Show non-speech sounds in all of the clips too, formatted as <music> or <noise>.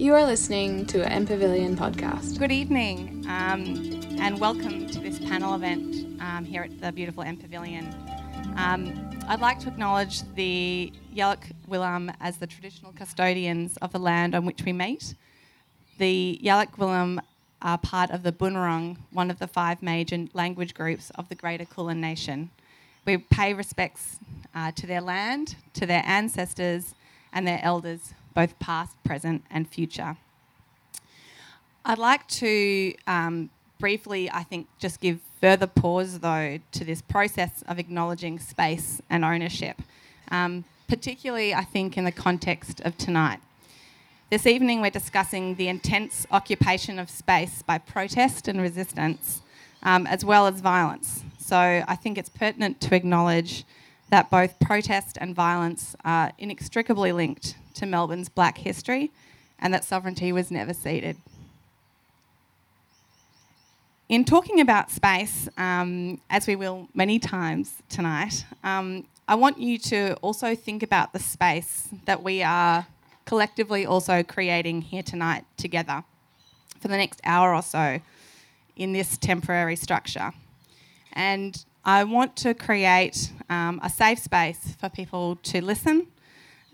You are listening to MPavilion podcast. Good evening, um, and welcome to this panel event um, here at the beautiful MPavilion. Um, I'd like to acknowledge the Yaluk Willam as the traditional custodians of the land on which we meet. The Yaluk Willam are part of the Bunurong, one of the five major language groups of the Greater Kulin Nation. We pay respects uh, to their land, to their ancestors, and their elders both past, present, and future. I'd like to um, briefly, I think, just give further pause, though, to this process of acknowledging space and ownership, um, particularly, I think, in the context of tonight. This evening, we're discussing the intense occupation of space by protest and resistance, um, as well as violence. So I think it's pertinent to acknowledge that both protest and violence are inextricably linked to Melbourne's black history and that sovereignty was never ceded. In talking about space, um, as we will many times tonight, um, I want you to also think about the space that we are collectively also creating here tonight together for the next hour or so in this temporary structure. And I want to create um, a safe space for people to listen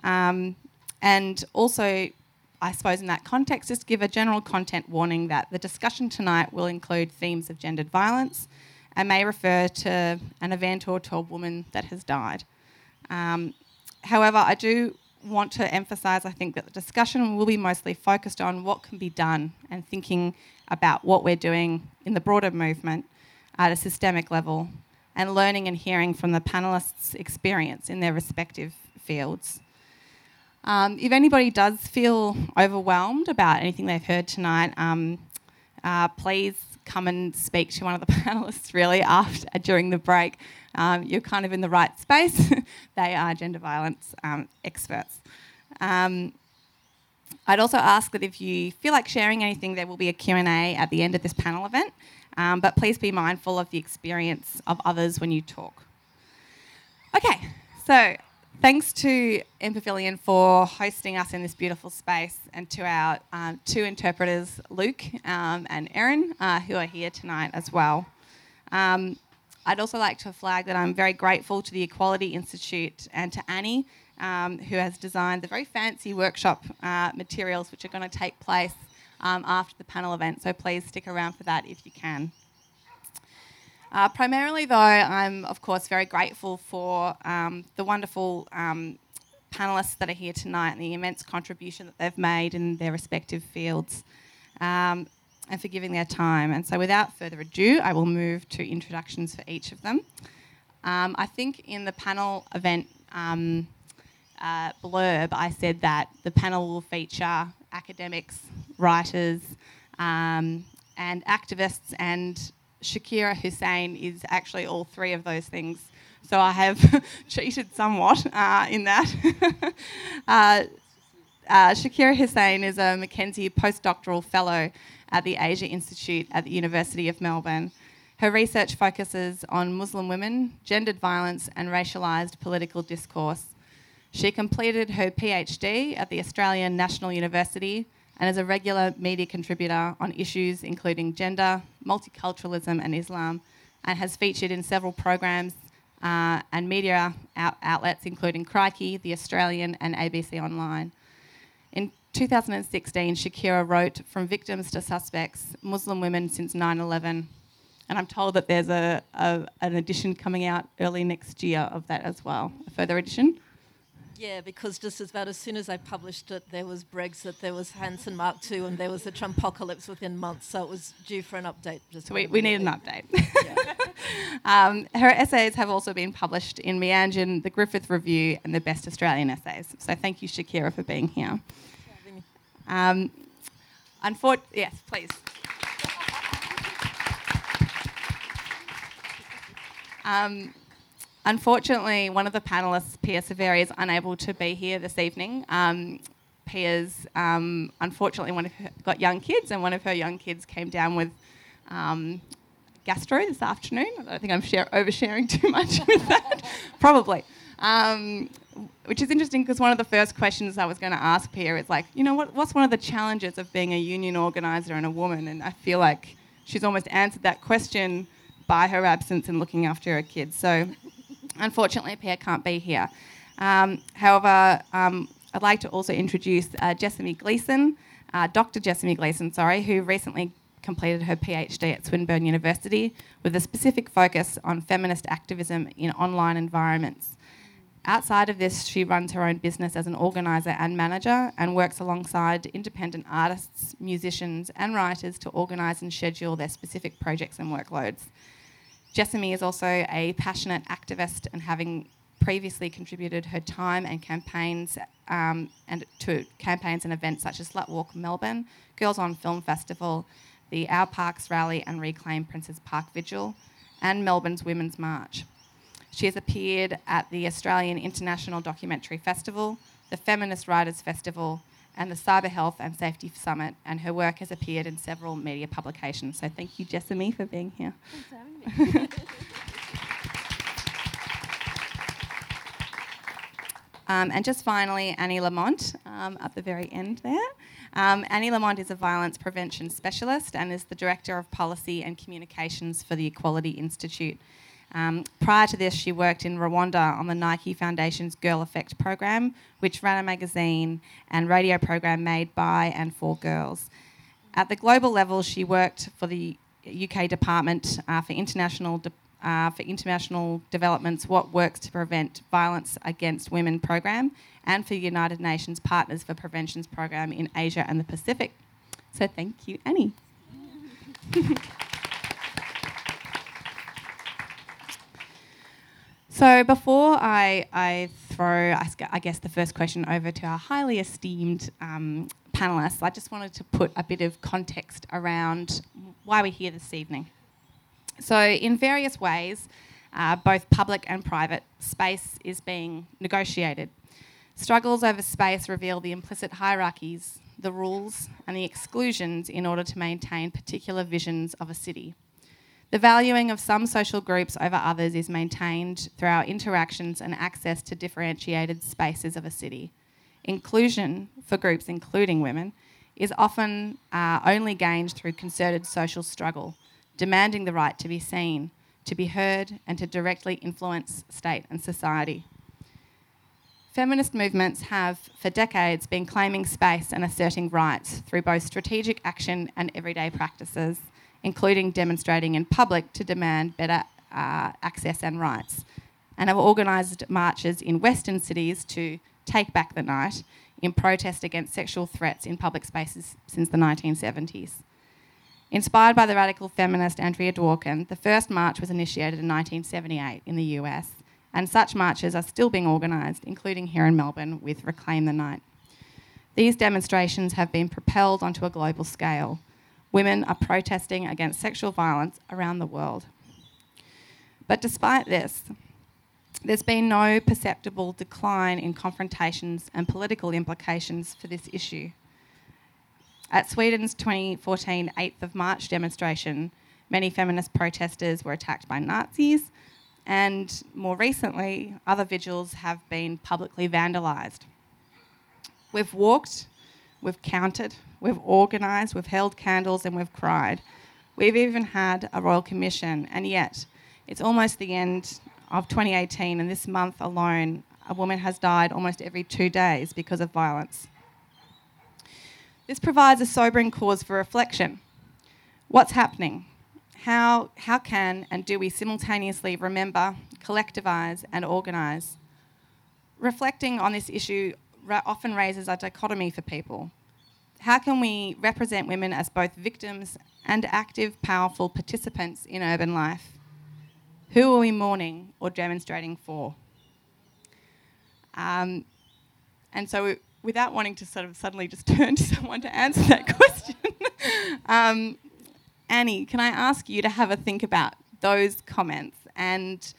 um, and also, I suppose, in that context, just give a general content warning that the discussion tonight will include themes of gendered violence and may refer to an event or to a woman that has died. Um, however, I do want to emphasise, I think, that the discussion will be mostly focused on what can be done and thinking about what we're doing in the broader movement at a systemic level and learning and hearing from the panellists' experience in their respective fields. Um, if anybody does feel overwhelmed about anything they've heard tonight, um, uh, please come and speak to one of the <laughs> panelists really after during the break. Um, you're kind of in the right space. <laughs> they are gender violence um, experts. Um, I'd also ask that if you feel like sharing anything, there will be a Q&A at the end of this panel event, um, but please be mindful of the experience of others when you talk. Okay, so Thanks to M for hosting us in this beautiful space and to our um, two interpreters, Luke um, and Erin, uh, who are here tonight as well. Um, I'd also like to flag that I'm very grateful to the Equality Institute and to Annie, um, who has designed the very fancy workshop uh, materials which are going to take place um, after the panel event. So please stick around for that if you can. Uh, primarily, though, I'm of course very grateful for um, the wonderful um, panelists that are here tonight and the immense contribution that they've made in their respective fields um, and for giving their time. And so, without further ado, I will move to introductions for each of them. Um, I think in the panel event um, uh, blurb, I said that the panel will feature academics, writers, um, and activists and Shakira Hussein is actually all three of those things. So I have <laughs> cheated somewhat uh, in that. <laughs> uh, uh, Shakira Hussein is a McKenzie postdoctoral fellow at the Asia Institute at the University of Melbourne. Her research focuses on Muslim women, gendered violence, and racialised political discourse. She completed her PhD at the Australian National University and is a regular media contributor on issues including gender, multiculturalism, and Islam, and has featured in several programs uh, and media out- outlets including Crikey, The Australian, and ABC Online. In 2016, Shakira wrote From Victims to Suspects Muslim Women Since 9 11. And I'm told that there's a, a, an edition coming out early next year of that as well, a further edition. Yeah, because just as about as soon as I published it, there was Brexit, there was Hanson Mark II, and there was a Trumpocalypse within months, so it was due for an update. Just so we, we need an update. <laughs> um, her essays have also been published in Meanjin, the Griffith Review, and the Best Australian Essays. So thank you, Shakira, for being here. Um, unfor- yes, please. Um, Unfortunately, one of the panelists, Pia Severi, is unable to be here this evening. Um, Pia's um, unfortunately one of her, got young kids, and one of her young kids came down with um, gastro this afternoon. I don't think I'm share, oversharing <laughs> too much with that. Probably. Um, which is interesting because one of the first questions I was going to ask Pia is like, you know, what, what's one of the challenges of being a union organizer and a woman? And I feel like she's almost answered that question by her absence and looking after her kids. So unfortunately, Pia can't be here. Um, however, um, I'd like to also introduce uh, Jessamy Gleeson, uh, Dr. Jessamy Gleeson, sorry, who recently completed her PhD at Swinburne University with a specific focus on feminist activism in online environments. Outside of this, she runs her own business as an organiser and manager and works alongside independent artists, musicians, and writers to organise and schedule their specific projects and workloads. Jessamy is also a passionate activist and having previously contributed her time and campaigns um, and to campaigns and events such as Slut Walk Melbourne, Girls on Film Festival, the Our Parks Rally and Reclaim Princes Park Vigil, and Melbourne's Women's March. She has appeared at the Australian International Documentary Festival, the Feminist Writers Festival, and the Cyber Health and Safety Summit, and her work has appeared in several media publications. So thank you, Jessamy, for being here. Thanks for having me. <laughs> Um, and just finally, Annie Lamont um, at the very end there. Um, Annie Lamont is a violence prevention specialist and is the Director of Policy and Communications for the Equality Institute. Um, prior to this, she worked in Rwanda on the Nike Foundation's Girl Effect program, which ran a magazine and radio program made by and for girls. At the global level, she worked for the UK Department uh, for International De- uh, for International Development's What Works to Prevent Violence Against Women program and for United Nations Partners for Prevention's program in Asia and the Pacific. So thank you, Annie. <laughs> so before I, I throw, I guess, the first question over to our highly esteemed um, panelists, I just wanted to put a bit of context around why we're here this evening. So, in various ways, uh, both public and private, space is being negotiated. Struggles over space reveal the implicit hierarchies, the rules, and the exclusions in order to maintain particular visions of a city. The valuing of some social groups over others is maintained through our interactions and access to differentiated spaces of a city. Inclusion for groups, including women, is often uh, only gained through concerted social struggle demanding the right to be seen, to be heard, and to directly influence state and society. Feminist movements have, for decades, been claiming space and asserting rights through both strategic action and everyday practices, including demonstrating in public to demand better uh, access and rights, and have organised marches in Western cities to take back the night in protest against sexual threats in public spaces since the 1970s. Inspired by the radical feminist Andrea Dworkin, the first march was initiated in 1978 in the US, and such marches are still being organised, including here in Melbourne with Reclaim the Night. These demonstrations have been propelled onto a global scale. Women are protesting against sexual violence around the world. But despite this, there's been no perceptible decline in confrontations and political implications for this issue. At Sweden's 2014 8th of March demonstration, many feminist protesters were attacked by Nazis, and more recently, other vigils have been publicly vandalised. We've walked, we've counted, we've organised, we've held candles, and we've cried. We've even had a royal commission, and yet it's almost the end of 2018, and this month alone, a woman has died almost every two days because of violence. This provides a sobering cause for reflection. What's happening? How, how can and do we simultaneously remember, collectivise, and organise? Reflecting on this issue often raises a dichotomy for people. How can we represent women as both victims and active, powerful participants in urban life? Who are we mourning or demonstrating for? Um, and so without wanting to sort of suddenly just <laughs> turn to someone to answer that question, <laughs> um, Annie, can I ask you to have a think about those comments and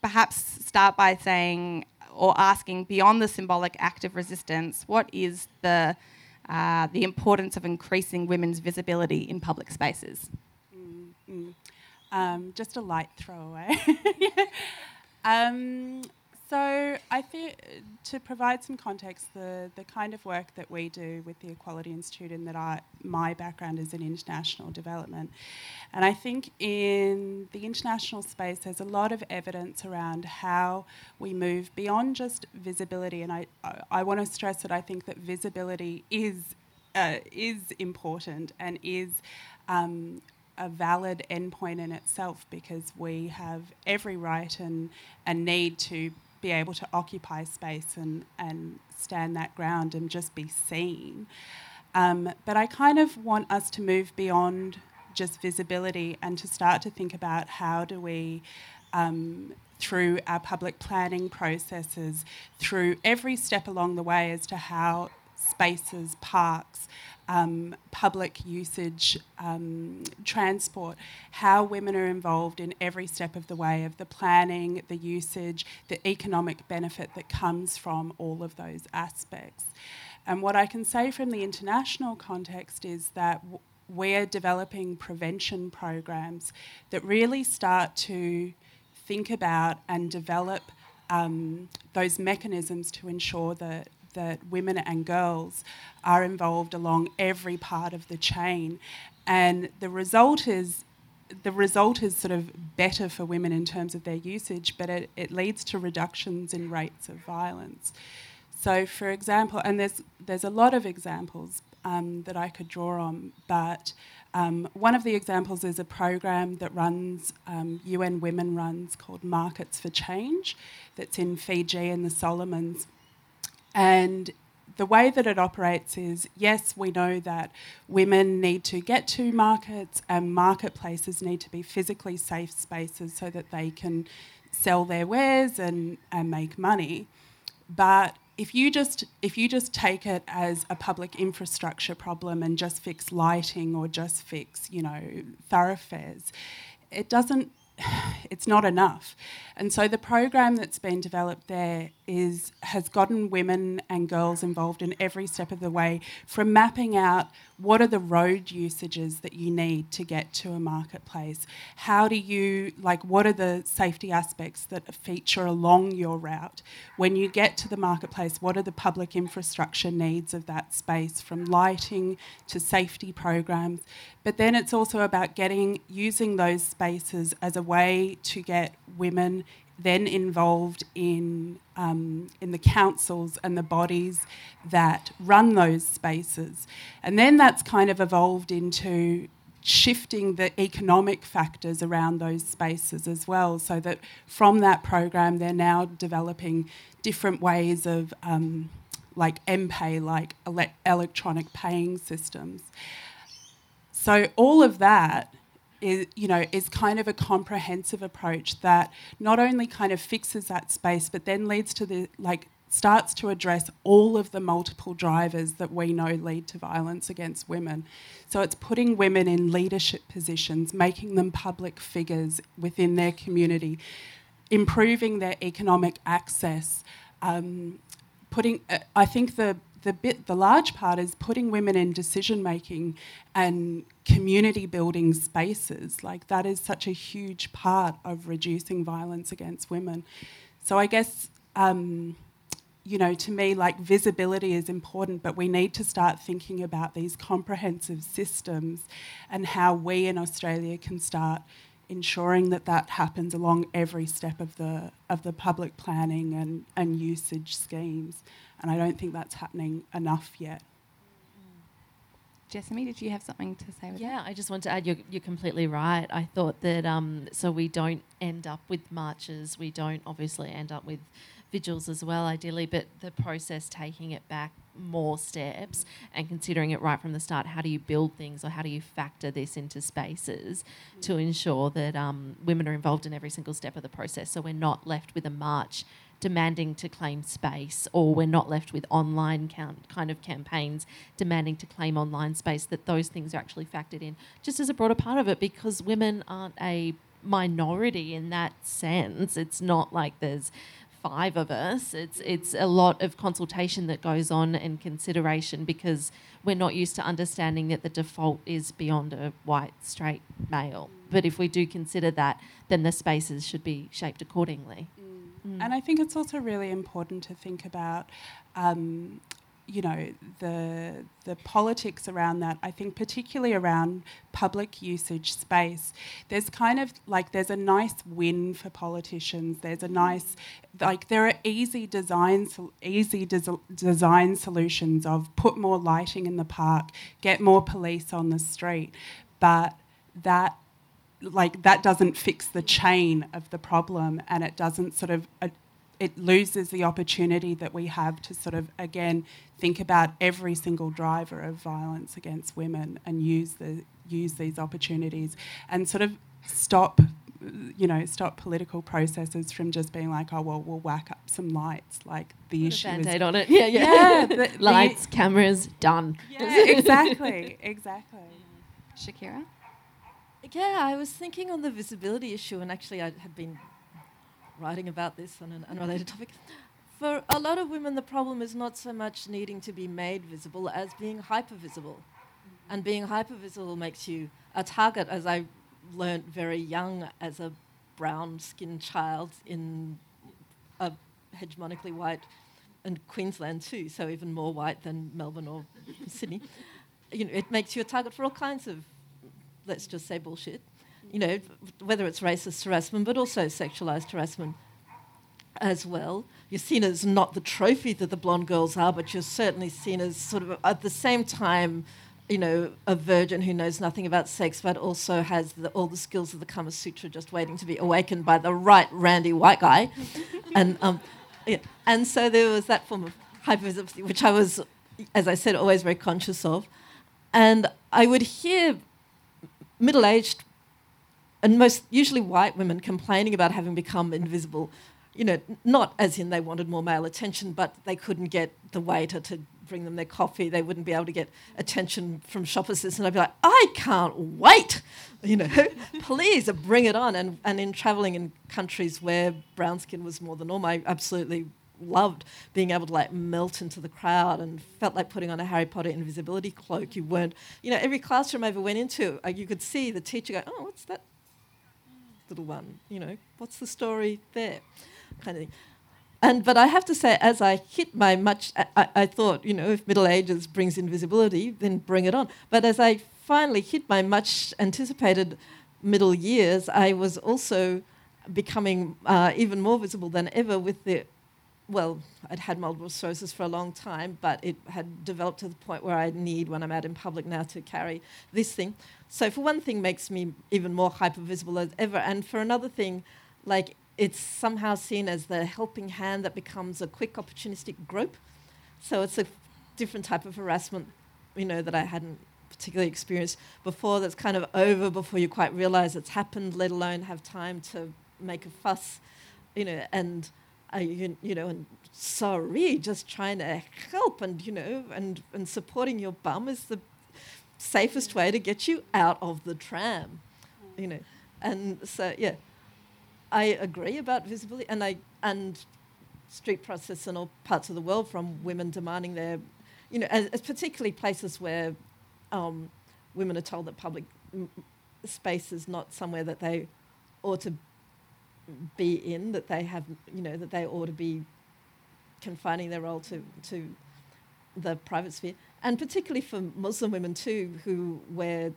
perhaps start by saying or asking beyond the symbolic act of resistance, what is the uh, the importance of increasing women's visibility in public spaces? Mm-hmm. Um, just a light throwaway. <laughs> um, So I think to provide some context, the, the kind of work that we do with the Equality Institute and that I, my background is in international development. And I think in the international space there's a lot of evidence around how we move beyond just visibility. And I, I, I want to stress that I think that visibility is, uh, is important and is um, a valid endpoint in itself because we have every right and, and need to be able to occupy space and, and stand that ground and just be seen. Um, but I kind of want us to move beyond just visibility and to start to think about how do we, um, through our public planning processes, through every step along the way as to how spaces, parks, um, public usage, um, transport, how women are involved in every step of the way of the planning, the usage, the economic benefit that comes from all of those aspects. And what I can say from the international context is that w- we're developing prevention programs that really start to think about and develop um, those mechanisms to ensure that that women and girls are involved along every part of the chain. And the result is the result is sort of better for women in terms of their usage, but it, it leads to reductions in rates of violence. So, for example, and there's there's a lot of examples um, that I could draw on, but um, one of the examples is a program that runs um, UN Women runs called Markets for Change, that's in Fiji and the Solomons, and the way that it operates is yes, we know that women need to get to markets and marketplaces need to be physically safe spaces so that they can sell their wares and, and make money. But if you just if you just take it as a public infrastructure problem and just fix lighting or just fix, you know, thoroughfares, it doesn't <sighs> it's not enough. And so the program that's been developed there is has gotten women and girls involved in every step of the way from mapping out what are the road usages that you need to get to a marketplace. How do you like what are the safety aspects that feature along your route? When you get to the marketplace what are the public infrastructure needs of that space from lighting to safety programs? But then it's also about getting using those spaces as a way to get women then involved in, um, in the councils and the bodies that run those spaces. And then that's kind of evolved into shifting the economic factors around those spaces as well, so that from that program they're now developing different ways of um, like MPay, like ele- electronic paying systems. So all of that is, you know, is kind of a comprehensive approach that not only kind of fixes that space, but then leads to the like starts to address all of the multiple drivers that we know lead to violence against women. So it's putting women in leadership positions, making them public figures within their community, improving their economic access, um, putting. Uh, I think the the bit the large part is putting women in decision making and community building spaces. Like that is such a huge part of reducing violence against women. So i guess um, you know to me like visibility is important but we need to start thinking about these comprehensive systems and how we in australia can start ensuring that that happens along every step of the of the public planning and, and usage schemes and I don't think that's happening enough yet. Jessamy, did you have something to say? yeah, that? I just want to add, you're, you're completely right. I thought that um, so we don't end up with marches, we don't obviously end up with vigils as well, ideally, but the process taking it back more steps and considering it right from the start. How do you build things or how do you factor this into spaces to ensure that um, women are involved in every single step of the process so we're not left with a march demanding to claim space, or we're not left with online count, kind of campaigns demanding to claim online space, that those things are actually factored in just as a broader part of it because women aren't a minority in that sense. It's not like there's five of us. It's it's a lot of consultation that goes on and consideration because we're not used to understanding that the default is beyond a white straight male. But if we do consider that, then the spaces should be shaped accordingly. And I think it's also really important to think about, um, you know, the the politics around that. I think particularly around public usage space. There's kind of like there's a nice win for politicians. There's a nice like there are easy design easy des- design solutions of put more lighting in the park, get more police on the street, but that like that doesn't fix the chain of the problem and it doesn't sort of uh, it loses the opportunity that we have to sort of again think about every single driver of violence against women and use the use these opportunities and sort of stop you know stop political processes from just being like oh well we'll whack up some lights like the Put issue is band-aid on it. <laughs> Yeah, yeah. Yeah, the- the- Lights, cameras, done. yeah exactly exactly Shakira? Yeah, I was thinking on the visibility issue, and actually, I had been writing about this on an unrelated topic. For a lot of women, the problem is not so much needing to be made visible as being hyper visible. And being hyper visible makes you a target, as I learnt very young as a brown skinned child in a hegemonically white and Queensland too, so even more white than Melbourne or Sydney. You know, it makes you a target for all kinds of let's just say bullshit, you know, whether it's racist harassment, but also sexualized harassment as well. You're seen as not the trophy that the blonde girls are, but you're certainly seen as sort of at the same time, you know, a virgin who knows nothing about sex, but also has the, all the skills of the Kama Sutra just waiting to be awakened by the right randy white guy. <laughs> and, um, yeah. and so there was that form of hypervisibility, which I was, as I said, always very conscious of. And I would hear middle aged and most usually white women complaining about having become invisible. You know, not as in they wanted more male attention, but they couldn't get the waiter to bring them their coffee. They wouldn't be able to get attention from shop assistants. And I'd be like, I can't wait, you know, <laughs> please bring it on. And, and in traveling in countries where brown skin was more the norm, I absolutely loved being able to like melt into the crowd and felt like putting on a Harry Potter invisibility cloak. You weren't, you know, every classroom I ever went into, uh, you could see the teacher go, oh, what's that little one? You know, what's the story there? Kind of thing. And but I have to say, as I hit my much, I, I, thought, you know, if Middle Ages brings invisibility, then bring it on. But as I finally hit my much anticipated middle years, I was also becoming uh, even more visible than ever with the well, I'd had multiple sclerosis for a long time, but it had developed to the point where I need, when I'm out in public now, to carry this thing. So, for one thing, makes me even more hypervisible as ever, and for another thing, like it's somehow seen as the helping hand that becomes a quick, opportunistic grope. So it's a different type of harassment, you know, that I hadn't particularly experienced before. That's kind of over before you quite realise it's happened, let alone have time to make a fuss, you know, and uh, you, you know, and sorry, just trying to help and, you know, and, and supporting your bum is the safest way to get you out of the tram, you know. And so, yeah, I agree about visibility and I, and street protests in all parts of the world from women demanding their, you know, as, as particularly places where um, women are told that public m- space is not somewhere that they ought to be in, that they have, you know, that they ought to be confining their role to, to the private sphere. And particularly for Muslim women too, who wear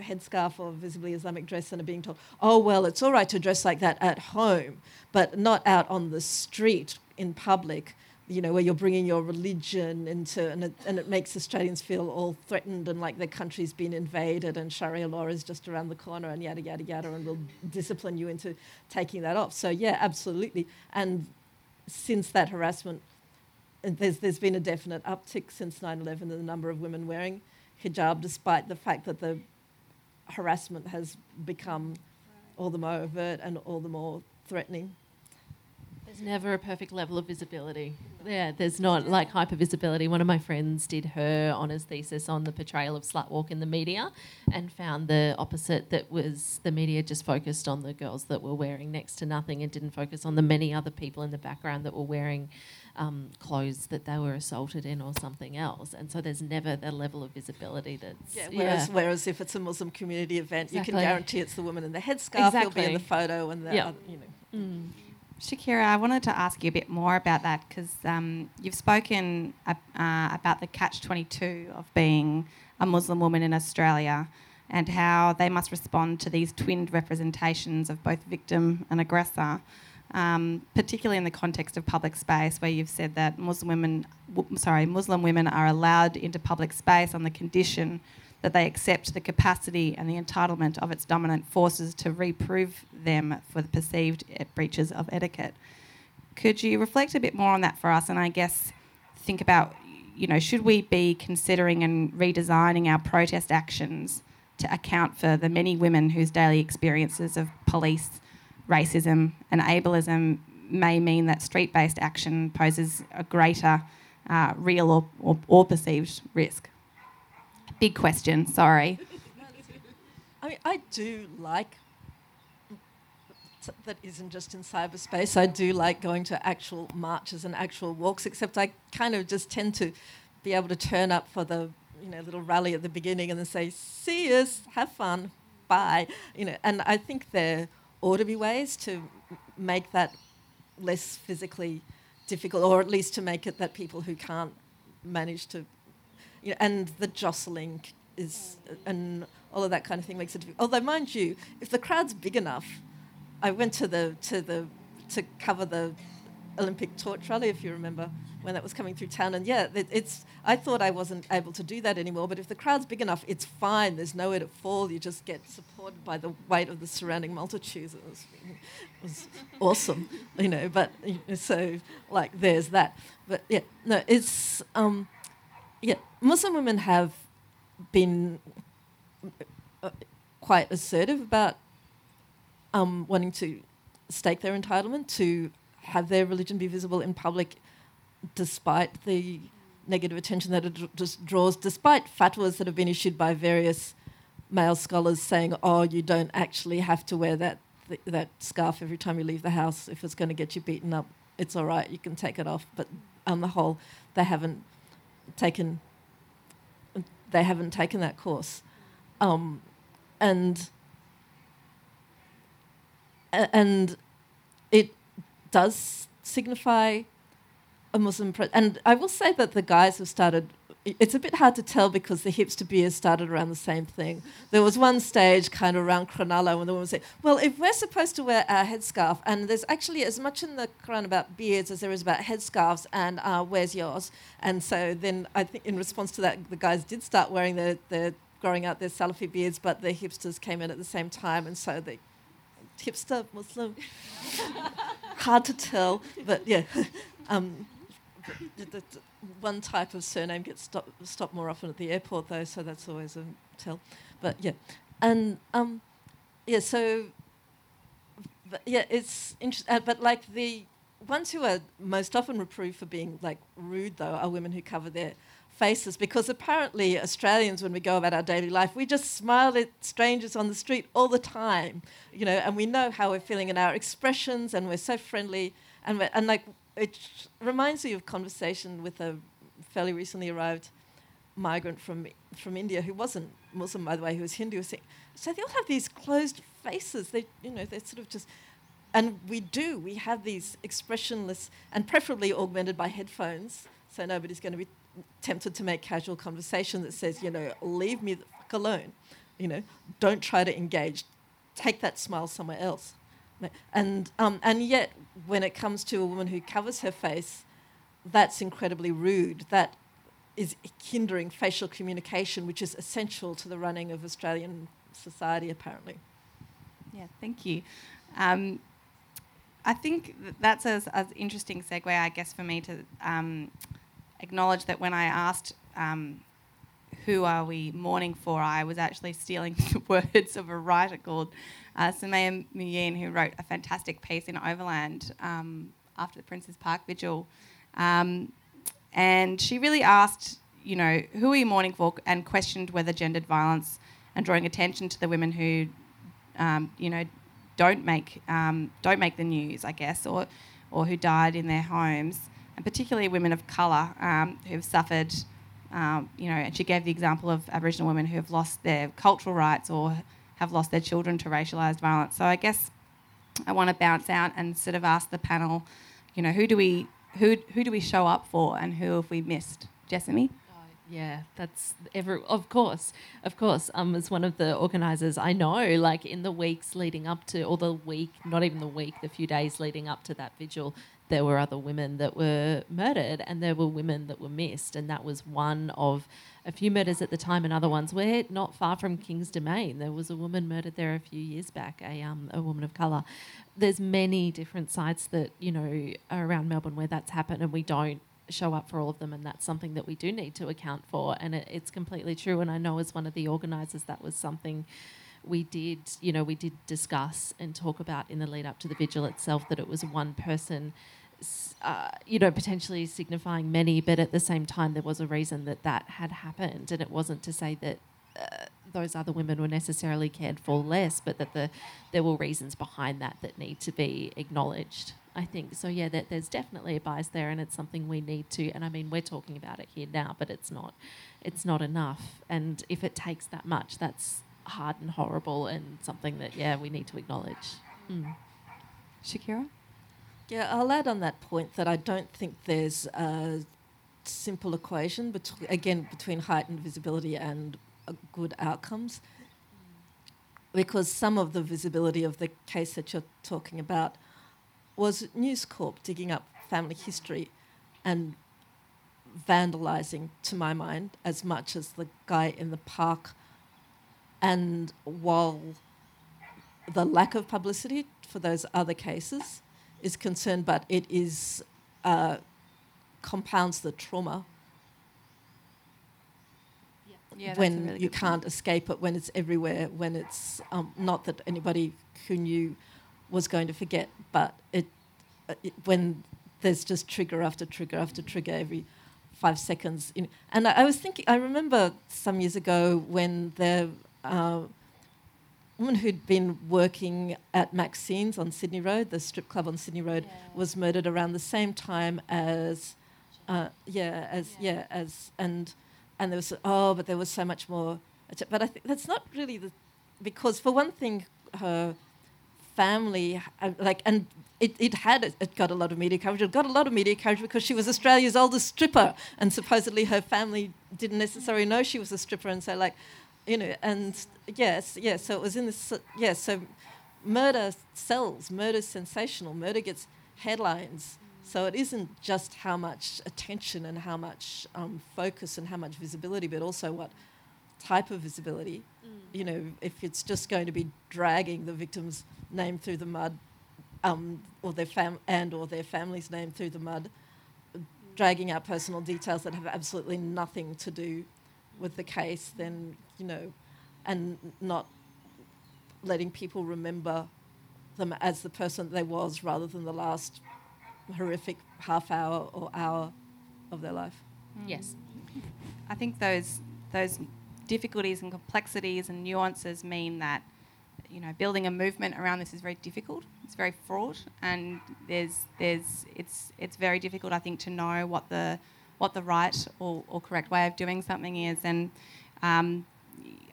headscarf or visibly Islamic dress and are being told, oh, well, it's all right to dress like that at home, but not out on the street in public, you know, where you're bringing your religion into, and it, and it makes Australians feel all threatened and like their country's been invaded and Sharia law is just around the corner and yada, yada, yada, and we'll discipline you into taking that off. So, yeah, absolutely. And since that harassment, there's, there's been a definite uptick since 9 11 in the number of women wearing hijab, despite the fact that the harassment has become all the more overt and all the more threatening. There's never a perfect level of visibility. Yeah, there's not like hyper visibility. One of my friends did her honours thesis on the portrayal of slutwalk in the media and found the opposite that was the media just focused on the girls that were wearing next to nothing and didn't focus on the many other people in the background that were wearing um, clothes that they were assaulted in or something else. And so there's never the level of visibility that's. Yeah, whereas, whereas if it's a Muslim community event, you can guarantee it's the woman in the headscarf who'll be in the photo and the Yeah. other, you know. Mm. Shakira, I wanted to ask you a bit more about that because um, you've spoken uh, about the catch 22 of being a Muslim woman in Australia and how they must respond to these twinned representations of both victim and aggressor, um, particularly in the context of public space, where you've said that Muslim women, w- sorry, Muslim women are allowed into public space on the condition that they accept the capacity and the entitlement of its dominant forces to reprove them for the perceived breaches of etiquette. Could you reflect a bit more on that for us, and I guess think about, you know, should we be considering and redesigning our protest actions to account for the many women whose daily experiences of police, racism, and ableism may mean that street based action poses a greater uh, real or, or, or, perceived risk? Big question, sorry. <laughs> I mean, I do like that isn't just in cyberspace. I do like going to actual marches and actual walks, except I kind of just tend to be able to turn up for the you know little rally at the beginning and then say, "See us, have fun, bye." You know, and I think there ought to be ways to make that less physically difficult, or at least to make it that people who can't manage to, you know, and the jostling is and all of that kind of thing makes it. Although, mind you, if the crowd's big enough, I went to the to the to cover the Olympic torch rally, if you remember, when that was coming through town. And yeah, it, it's. I thought I wasn't able to do that anymore. But if the crowd's big enough, it's fine. There's nowhere to fall. You just get supported by the weight of the surrounding multitudes. It was, it was awesome, you know. But so like, there's that. But yeah, no, it's um, yeah. Muslim women have been uh, quite assertive about um, wanting to stake their entitlement to have their religion be visible in public despite the negative attention that it just draws, despite fatwas that have been issued by various male scholars saying, oh, you don't actually have to wear that, th- that scarf every time you leave the house if it's going to get you beaten up. It's all right, you can take it off. But on the whole, they haven't taken they haven't taken that course, um, and and it does signify a Muslim. Pre- and I will say that the guys have started. It's a bit hard to tell because the hipster beers started around the same thing. There was one stage kind of around Cronulla when the woman said, "Well, if we're supposed to wear our headscarf, and there's actually as much in the Quran about beards as there is about headscarves, and uh, where's yours?" And so then I think in response to that, the guys did start wearing their, their growing out their Salafi beards, but the hipsters came in at the same time, and so the hipster Muslim. <laughs> hard to tell, but yeah. <laughs> Um, one type of surname gets stopped stop more often at the airport, though, so that's always a tell. But yeah, and um, yeah, so but yeah, it's interesting. Uh, but like the ones who are most often reproved for being like rude, though, are women who cover their faces because apparently Australians, when we go about our daily life, we just smile at strangers on the street all the time, you know, and we know how we're feeling in our expressions, and we're so friendly, and and like it reminds me of conversation with a fairly recently arrived migrant from from India who wasn't Muslim, by the way, who was Hindu. Saying, so they all have these closed faces. They, you know, they're sort of just, and we do. We have these expressionless, and preferably augmented by headphones, so nobody's going to be tempted to make casual conversation that says, you know, leave me the fuck alone. You know, don't try to engage. Take that smile somewhere else. And, um, and yet, when it comes to a woman who covers her face, that's incredibly rude. That is hindering facial communication, which is essential to the running of Australian society, apparently. Yeah, thank you. Um, I think that's an interesting segue, I guess, for me to um, acknowledge that when I asked um, who are we mourning for, I was actually stealing <laughs> the words of a writer called uh, Soumaya Moulyine, who wrote a fantastic piece in Overland um, after the Princes Park Vigil. Um, and she really asked, you know, who are you mourning for, and questioned whether gendered violence and drawing attention to the women who, um, you know, don't make um, don't make the news, I guess, or or who died in their homes and particularly women of colour um, who've suffered, um, you know, and she gave the example of Aboriginal women who have lost their cultural rights or have lost their children to racialised violence. So I guess I want to bounce out and sort of ask the panel, you know, who do we who who do we show up for and who have we missed? Jessamy? Yeah, that's every. Of course, of course. Um, as one of the organisers, I know, like in the weeks leading up to, or the week, not even the week, the few days leading up to that vigil, there were other women that were murdered, and there were women that were missed, and that was one of a few murders at the time, and other ones. We're not far from King's Domain. There was a woman murdered there a few years back, a um, a woman of colour. There's many different sites that you know are around Melbourne where that's happened, and we don't show up for all of them, and that's something that we do need to account for. And it, it's completely true. And I know as one of the organisers, that was something we did, you know, we did discuss and talk about in the lead up to the vigil itself that it was one person. Uh, you know, potentially signifying many, but at the same time, there was a reason that that had happened, and it wasn't to say that uh, those other women were necessarily cared for less, but that the there were reasons behind that that need to be acknowledged. I think so. Yeah, that there's definitely a bias there, and it's something we need to. And I mean, we're talking about it here now, but it's not, it's not enough. And if it takes that much, that's hard and horrible, and something that yeah we need to acknowledge. Mm. Shakira. Yeah, I'll add on that point that I don't think there's a simple equation between again between heightened visibility and uh, good outcomes because some of the visibility of the case that you're talking about was News Corp digging up family history and vandalising, to my mind, as much as the guy in the park. And while the lack of publicity for those other cases is concerned, but it is uh, compounds the trauma Yeah, when really you can't escape it, when it's everywhere, when it's um, not that anybody who knew was going to forget, but it, uh, it, when there's just trigger after trigger after trigger every five seconds. In, and I, I, was thinking, I remember some years ago when the uh, woman who'd been working at Maxine's on Sydney Road, the strip club on Sydney Road, yeah. was murdered around the same time as, uh, yeah, as yeah. yeah, as and and there was oh, but there was so much more. But I think that's not really the because for one thing, her family, uh, like, and it, it had, it got a lot of media coverage. It got a lot of media coverage because she was Australia's oldest stripper, and supposedly her family didn't necessarily know she was a stripper, and so like, you know, and yes, yes. So it was in this, yeah. So murder sells. Murder's sensational. Murder gets headlines. So it isn't just how much attention and how much um, focus and how much visibility, but also what type of visibility. Mm. You know, if it's just going to be dragging the victim's name through the mud, um, or their fam- and or their family's name through the mud, dragging out personal details that have absolutely nothing to do with the case, then you know, and not letting people remember them as the person they was rather than the last horrific half hour or hour of their life. Mm. Yes, I think those those difficulties and complexities and nuances mean that you know, building a movement around this is very difficult. It's very fraught, and there's, there's, it's, it's very difficult, I think, to know what the, what the right or, or correct way of doing something is. And um,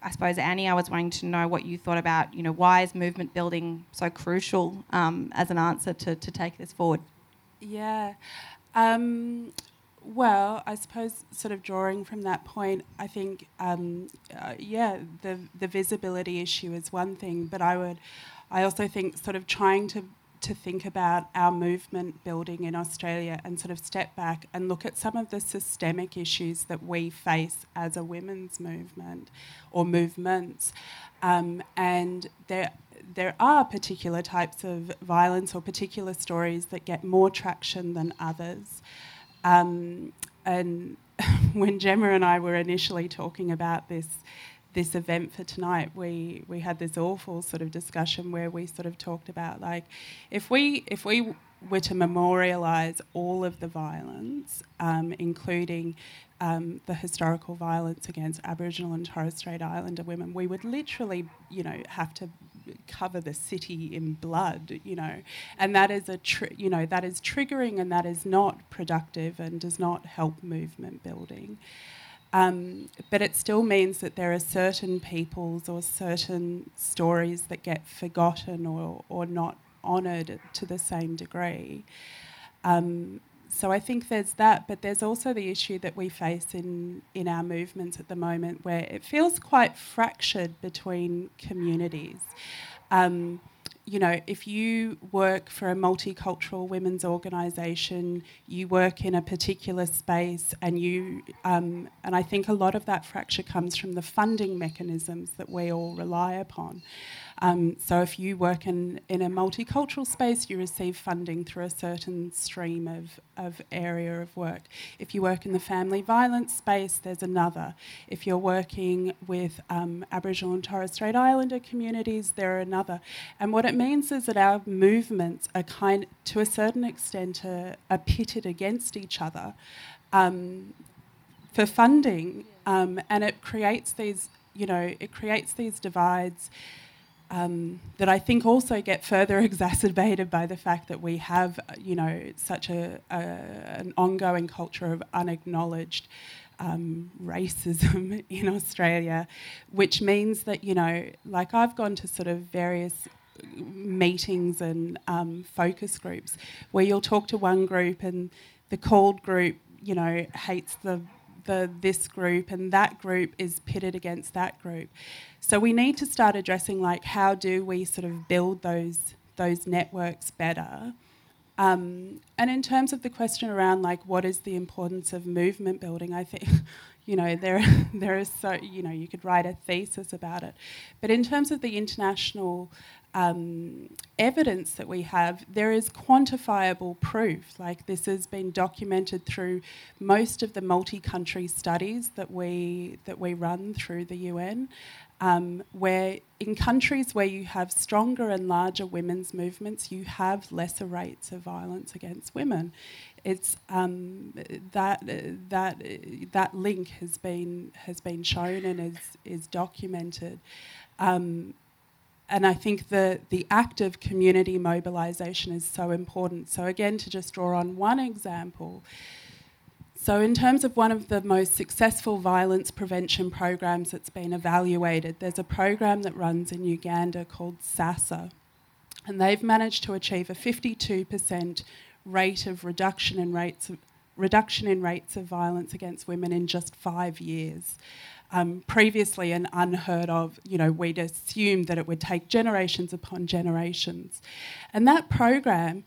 I suppose Annie, I was wanting to know what you thought about, you know, why is movement building so crucial um, as an answer to, to take this forward? Yeah. Um, well, I suppose, sort of drawing from that point, I think, um, uh, yeah, the the visibility issue is one thing, but I would, I also think, sort of trying to to think about our movement building in Australia and sort of step back and look at some of the systemic issues that we face as a women's movement or movements, um, and there there are particular types of violence or particular stories that get more traction than others. Um, and <laughs> when Gemma and I were initially talking about this this event for tonight, we we had this awful sort of discussion where we sort of talked about like if we if we were to memorialise all of the violence, um, including um, the historical violence against Aboriginal and Torres Strait Islander women, we would literally, you know, have to cover the city in blood, you know, and that is a, tr- you know, that is triggering and that is not productive and does not help movement building. Um, but it still means that there are certain peoples or certain stories that get forgotten or, or not honoured to the same degree. Um, so I think there's that, but there's also the issue that we face in, in our movements at the moment where it feels quite fractured between communities. Um, you know, if you work for a multicultural women's organisation, you work in a particular space, and you, um, and I think a lot of that fracture comes from the funding mechanisms that we all rely upon. Um, so if you work in, in a multicultural space, you receive funding through a certain stream of, of area of work. If you work in the family violence space, there's another. If you're working with um, Aboriginal and Torres Strait Islander communities, there are another. And what it means is that our movements are kind, to a certain extent, are, are pitted against each other. Um, for funding, um, and it creates these, you know, it creates these divides um, that I think also get further <laughs> exacerbated by the fact that we have, you know, such a, a an ongoing culture of unacknowledged um, racism <laughs> in Australia, which means that you know, like I've gone to sort of various meetings and um, focus groups where you'll talk to one group and the called group, you know, hates the the this group and that group is pitted against that group. So we need to start addressing like how do we sort of build those those networks better. Um, and in terms of the question around like what is the importance of movement building, I think you know there <laughs> there is so you know you could write a thesis about it, but in terms of the international um, evidence that we have, there is quantifiable proof. Like this has been documented through most of the multi-country studies that we that we run through the UN, um, where in countries where you have stronger and larger women's movements, you have lesser rates of violence against women. It's um, that that that link has been has been shown and is is documented. Um, and I think the, the act of community mobilisation is so important. So, again, to just draw on one example. So, in terms of one of the most successful violence prevention programs that's been evaluated, there's a program that runs in Uganda called SASA. And they've managed to achieve a 52% rate of reduction in rates of, reduction in rates of violence against women in just five years um, previously an unheard of, you know, we'd assumed that it would take generations upon generations. And that program,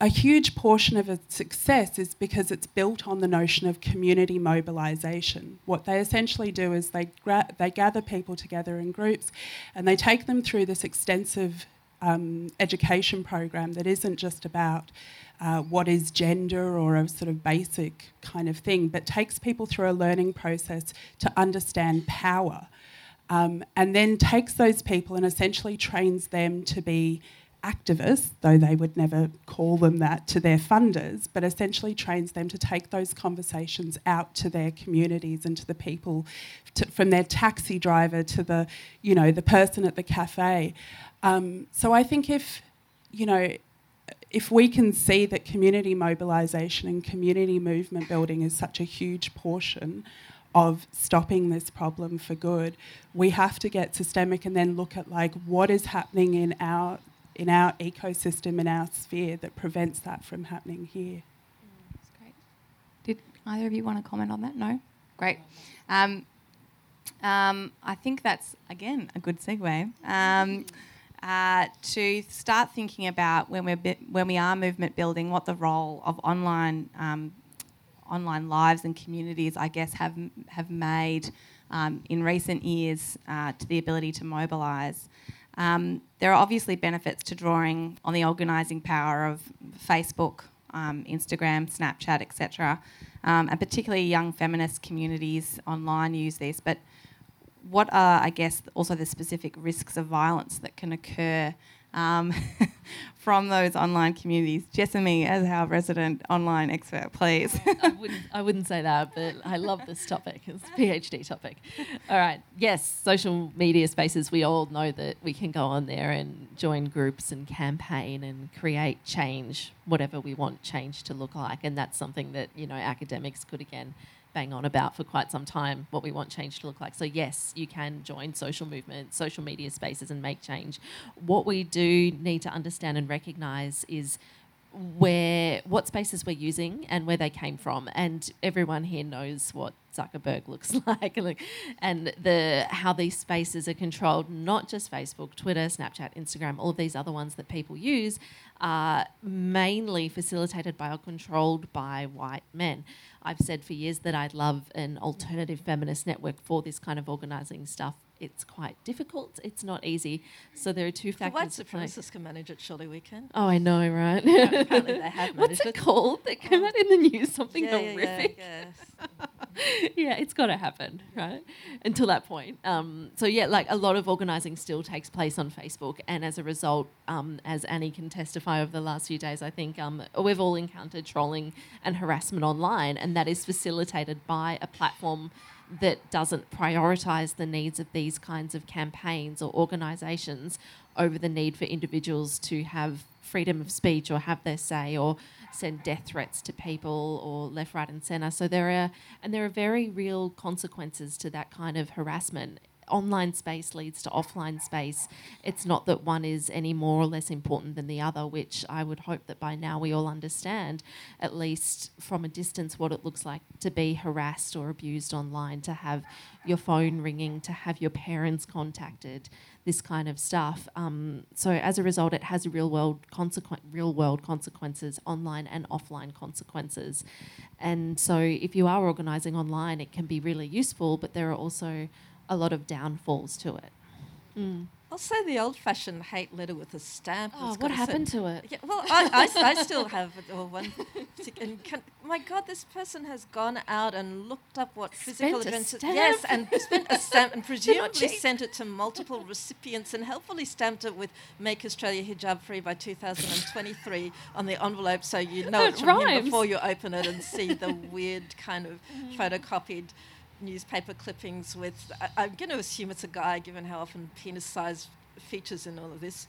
a huge portion of its success is because it's built on the notion of community mobilisation. What they essentially do is they, gra- they gather people together in groups and they take them through this extensive um, education program that isn't just about uh, what is gender or a sort of basic kind of thing, but takes people through a learning process to understand power. Um, and then takes those people and essentially trains them to be activists, though they would never call them that to their funders, but essentially trains them to take those conversations out to their communities and to the people, to, from their taxi driver to the, you know, the person at the cafe. Um, so I think if, you know, if we can see that community mobilisation and community movement building is such a huge portion of stopping this problem for good, we have to get systemic and then look at like what is happening in our in our ecosystem in our sphere that prevents that from happening here. That's great. Did either of you want to comment on that? No. Great. Um, um, I think that's again a good segue. Um, uh, to start thinking about when we're bi- when we are movement building, what the role of online um, online lives and communities, I guess, have have made um, in recent years uh, to the ability to mobilise. Um, there are obviously benefits to drawing on the organising power of Facebook, um, Instagram, Snapchat, etc., um, and particularly young feminist communities online use this, but what are, I guess, also the specific risks of violence that can occur um, <laughs> from those online communities? Jessamy, as our resident online expert, please. <laughs> I, wouldn't, I wouldn't say that, but I love this topic. It's a PhD topic. All right. Yes, social media spaces, we all know that we can go on there and join groups and campaign and create change, whatever we want change to look like. And that's something that, you know, academics could, again, bang on about for quite some time what we want change to look like. So yes, you can join social movements, social media spaces, and make change. What we do need to understand and recognise is where what spaces we're using and where they came from. And everyone here knows what Zuckerberg <laughs> looks like. And the how these spaces are controlled not just Facebook Twitter Snapchat Instagram all of these other ones that people use are mainly facilitated by or controlled by white men. I've said for years that I'd love an alternative feminist network for this kind of organizing stuff it's quite difficult. It's not easy. So there are two factors. white supremacists can manage it. Surely we can. Oh, I know, right? apparently they have <laughs> What's it, called? That came out in the news. Something yeah, horrific. Yeah, yeah, <laughs> it's got to happen, right? Until that point. Um, so yeah, like a lot of organising still takes place on Facebook, and as a result, um, as Annie can testify over the last few days, I think um, we've all encountered trolling and harassment online, and that is facilitated by a platform that doesn't prioritise the needs of these kinds of campaigns or organisations over the need for individuals to have freedom of speech or have their say or send death threats to people or left, right, and centre. So there are, and there are very real consequences to that kind of harassment online space leads to offline space. It's not that one is any more or less important than the other, which I would hope that by now we all understand, at least from a distance, what it looks like to be harassed or abused online, to have your phone ringing, to have your parents contacted, this kind of stuff. Um, so as a result, it has real world consequent real world consequences, online and offline consequences. And so if you are organising online, it can be really useful, but there are also a lot of downfalls to it. Mm. I'll say the old-fashioned hate letter with a stamp. Oh, what happened to it? Yeah, well, I, I, I, still have it, or one. And can, my God, this person has gone out and looked up what physical events. Yes, and spent a stamp and <laughs> presumably sent it to multiple recipients and helpfully stamped it with "Make Australia Hijab Free by 2023" on the envelope, so you know it's from him before you open it and see the weird kind of photocopied newspaper clippings with. I, am going to assume it's a guy, given how often penis size features in all of this,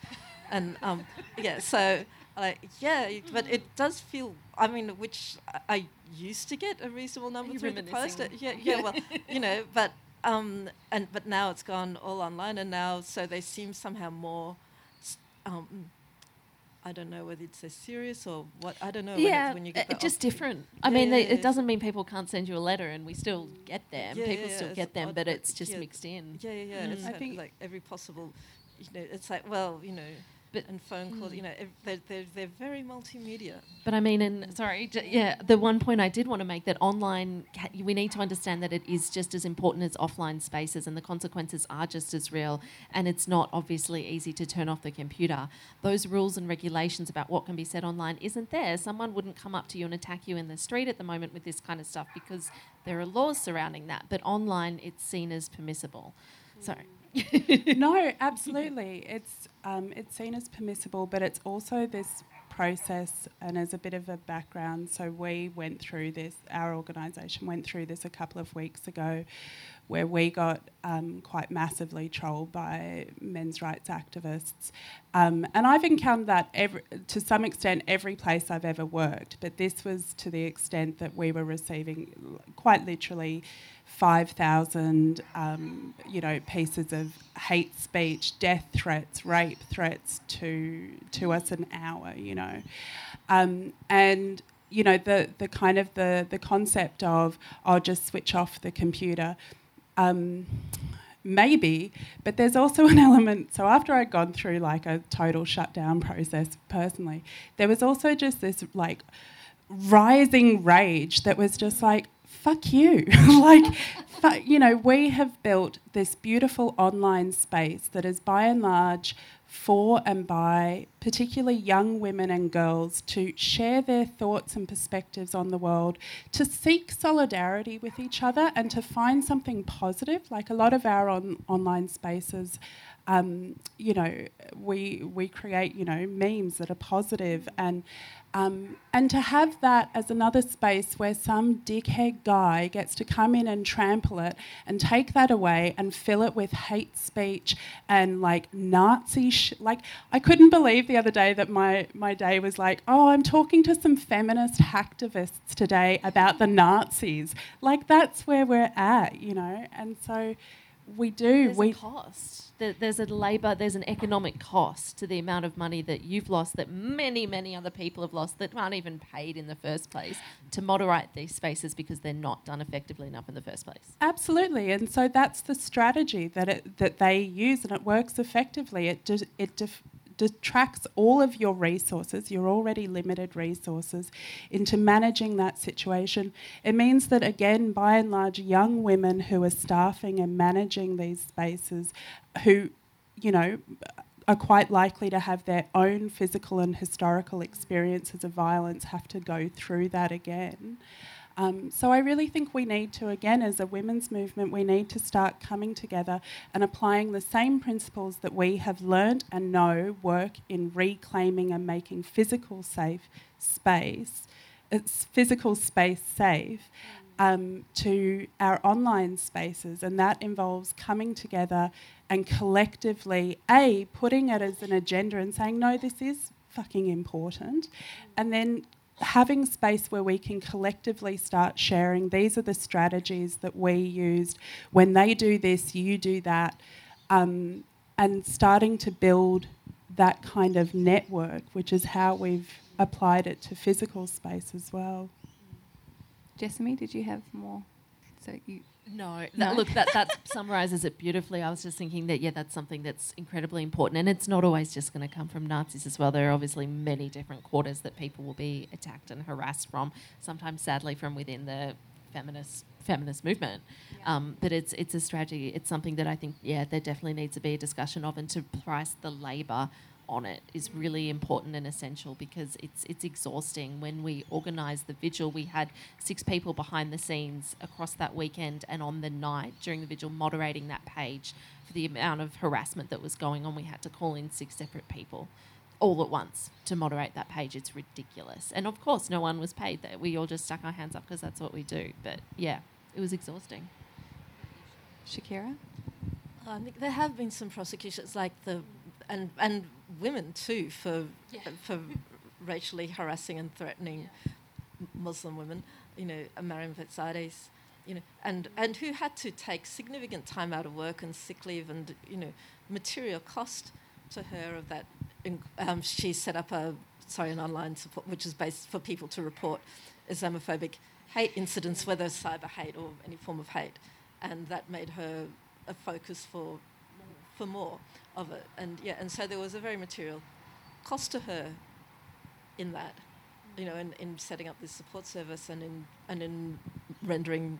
and um, <laughs> yeah, so. Uh, yeah, but it does feel. I mean, which I, used to get a reasonable number through the post. Uh, yeah, yeah. Well, you know, <laughs> but um, and but now it's gone all online, and now so they seem somehow more um, I don't know whether it's as serious or what. I don't know. Yeah, when, when you get uh, just different. I yeah, mean, yeah, it doesn't mean people can't send you a letter, and we still get them. Yeah, people still get them, but it's just mixed in. Yeah, yeah, yeah. Mm. I think like every possible, you know, it's like well, you know, but and phone calls. Mm. You know, they're, they're, they're very multimedia. But I mean, and sorry, j- yeah, the one point I did want to make that online, ca- we need to understand that it is just as important as offline spaces, and the consequences are just as real. And it's not obviously easy to turn off the computer. Those rules and regulations about what can be said online isn't there. Someone wouldn't come up to you and attack you in the street at the moment with this kind of stuff because there are laws surrounding that. But online, it's seen as permissible. Sorry. no, <laughs> absolutely. It's um, it's seen as permissible, but it's also this process. And as a bit of a background, so we went through this. Our organisation went through this a couple of weeks ago, where we got um, quite massively trolled by men's rights activists. Um, and I've encountered that every, to some extent every place I've ever worked, but this was to the extent that we were receiving quite literally 5,000, um, you know, pieces of hate speech, death threats, rape threats to to us an hour, you know, um, and you know the the kind of the the concept of I'll just switch off the computer. Um, maybe, but there's also <laughs> an element. So after I'd gone through like a total shutdown process personally, there was also just this like rising rage that was just like, fuck you. <laughs> like, you know, we have built this beautiful online space that is by and large for and by particularly young women and girls to share their thoughts and perspectives on the world, to seek solidarity with each other and to find something positive. Like a lot of our on- online spaces, um, you know, we we create you know memes that are positive and Um, and to have that as another space where some dickhead guy gets to come in and trample it and take that away and fill it with hate speech and like Nazi sh- like I couldn't believe the other day that my my day was like oh I'm talking to some feminist hacktivists today about the Nazis. Like that's where we're at you know? And so we do There's we a cost. There's a labour, there's an economic cost to the amount of money that you've lost, that many, many other people have lost, that aren't even paid in the first place to moderate these spaces because they're not done effectively enough in the first place. Absolutely, and so that's the strategy that it, that they use, and it works effectively. It de- it def- detracts all of your resources, your already limited resources, into managing that situation. It means that again, by and large, young women who are staffing and managing these spaces, who, you know. Are quite likely to have their own physical and historical experiences of violence have to go through that again. Um, so I really think we need to, again, as a women's movement, we need to start coming together and applying the same principles that we have learnt and know work in reclaiming and making physical safe space, it's physical space safe. Um, to our online spaces, and that involves coming together and collectively, A, putting it as an agenda and saying, no, this is fucking important, and then having space where we can collectively start sharing these are the strategies that we used when they do this you do that um, and starting to build that kind of network which is how we've applied it to physical space as well Jessamy, did you have more? So you. No, No? look, that, that <laughs> summarises it beautifully. I was just thinking that, yeah, that's something that's incredibly important. And it's not always just going to come from Nazis as well. There are obviously many different quarters that people will be attacked and harassed from, sometimes sadly from within the feminist feminist movement. Um, but it's it's a strategy. It's something that I think, yeah, there definitely needs to be a discussion of, and to price the labour on it is really important and essential because it's it's exhausting. When we organised the vigil, we had six people behind the scenes across that weekend and on the night during the vigil moderating that page for the amount of harassment that was going on. We had to call in six separate people all at once to moderate that page. It's ridiculous. And of course, no one was paid. That we all just stuck our hands up because that's what we do. But yeah, it was exhausting. Shakira? I think there have been some prosecutions, like the and and women too, for for racially harassing and threatening Muslim women. You know, Mariam Veiszadeh, you know, and and who had to take significant time out of work and sick leave and you know material cost to her of that. Um, she set up a sorry an online support which is based for people to report Islamophobic hate incidents, whether cyber hate or any form of hate, and that made her a focus for for more of it. And yeah, and so there was a very material cost to her in that, you know, in, in setting up this support service and in and in rendering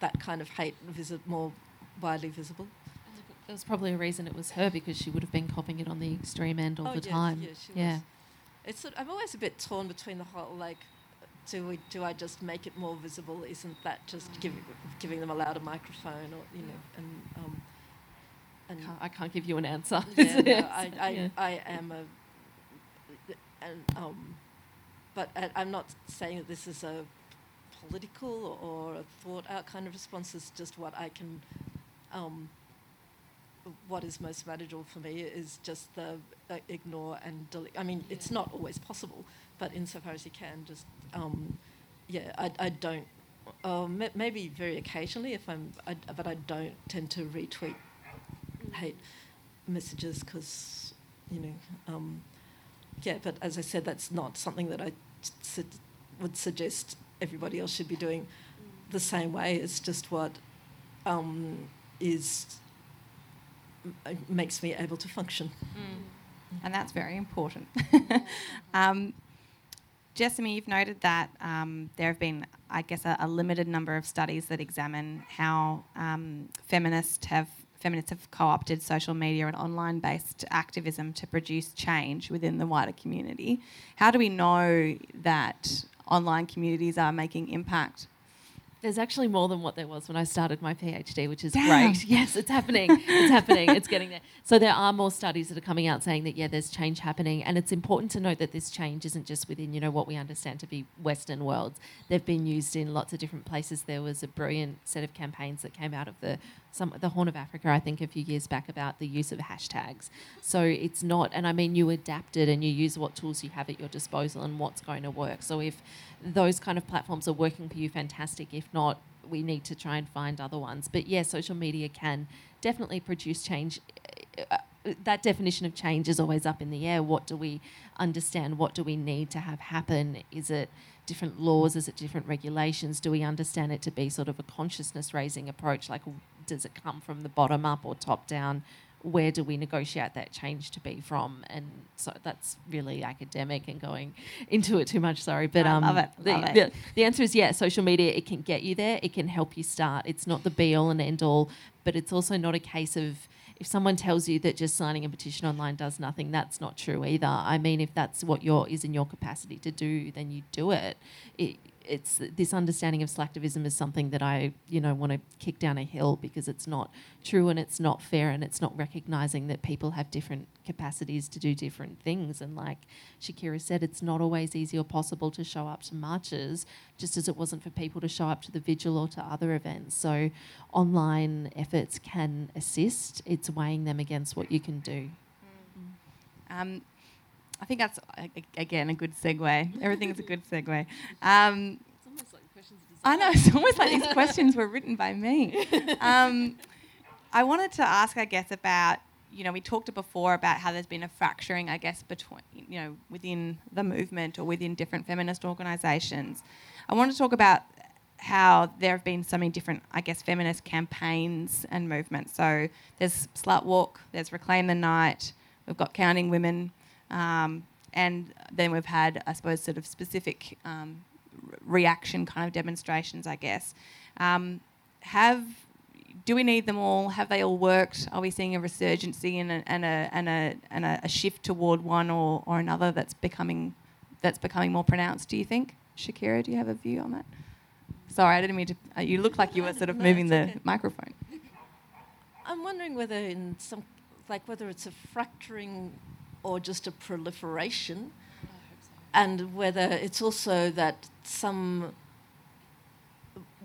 that kind of hate visit more widely visible. There was probably a reason it was her because she would have been copying it on the extreme end all Oh, the yeah, time. yeah, she yeah. was. It's sort- I'm always a bit torn between the whole like. Do we? Do I just make it more visible? Isn't that just giving giving them a louder microphone, or you know, and um, and Can't- I can't give you an answer. <laughs> yeah, no, I, I, Yeah. I am a, and um, but I, I'm not saying that this is a political or a thought out kind of response. It's just what I can, um, what is most manageable for me is just the uh, ignore and delete. I mean, it's not always possible, but insofar as you can, just um, yeah, I, I don't. Uh, maybe very occasionally if I'm, I, but I don't tend to retweet hate messages because you know um, yeah but as i said that's not something that i su- would suggest everybody else should be doing the same way. It's just what um, is makes me able to function. And that's very important. <laughs> um, Jessamy, you've noted that um, there have been, I guess, a, a limited number of studies that examine how um, feminists have feminists have co-opted social media and online-based activism to produce change within the wider community. How do we know that online communities are making impact? There's actually more than what there was when I started my PhD, which is Damn. great. <laughs> Yes, it's happening. It's happening. It's getting there. So there are more studies that are coming out saying that yeah, there's change happening, and it's important to note that this change isn't just within you know what we understand to be Western worlds. They've been used in lots of different places. There was a brilliant set of campaigns that came out of the some the Horn of Africa, I think, a few years back about the use of hashtags. So it's not, and I mean, you adapt it and you use what tools you have at your disposal and what's going to work. So if those kind of platforms are working for you, fantastic. If not, we need to try and find other ones. But yeah, social media can definitely produce change. Uh, that definition of change is always up in the air. What do we understand? What do we need to have happen? Is it different laws? Is it different regulations? Do we understand it to be sort of a consciousness raising approach? Like, does it come from the bottom up or top down? Where do we negotiate that change to be from? And so that's really academic and going into it too much. Sorry, but I um, love it, the, the- the answer is yeah. Social media it can get you there. It can help you start. It's not the be all and end all, but it's also not a case of if someone tells you that just signing a petition online does nothing, that's not true either. I mean, if that's what your is in your capacity to do, then you do it. it it's this understanding of slacktivism is something that I, you know, want to kick down a hill because it's not true and it's not fair and it's not recognizing that people have different capacities to do different things. And like Shakira said, it's not always easy or possible to show up to marches, just as it wasn't for people to show up to the vigil or to other events. So online efforts can assist. It's weighing them against what you can do. Um, I think that's again a good segue. Everything's a good segue. Um, I know it's almost like these questions were written by me. Um, I wanted to ask, I guess, about you know we talked before about how there's been a fracturing, I guess, between you know within the movement or within different feminist organisations. I want to talk about how there have been so many different, I guess, feminist campaigns and movements. So there's Slut Walk, there's Reclaim the Night, we've got Counting Women, um, and then we've had, I suppose, sort of specific um, re- reaction kind of demonstrations, I guess. Um, have do we need them all? Have they all worked? Are we seeing a resurgence and a, and a, and a, and a, shift toward one or, or another that's becoming that's becoming more pronounced? Do you think, Shakira? Do you have a view on that? Sorry, I didn't mean to. Uh, you look like you were sort of <laughs> No, moving the okay. microphone. I'm wondering whether in some, like whether it's a fracturing or just a proliferation, and whether it's also that some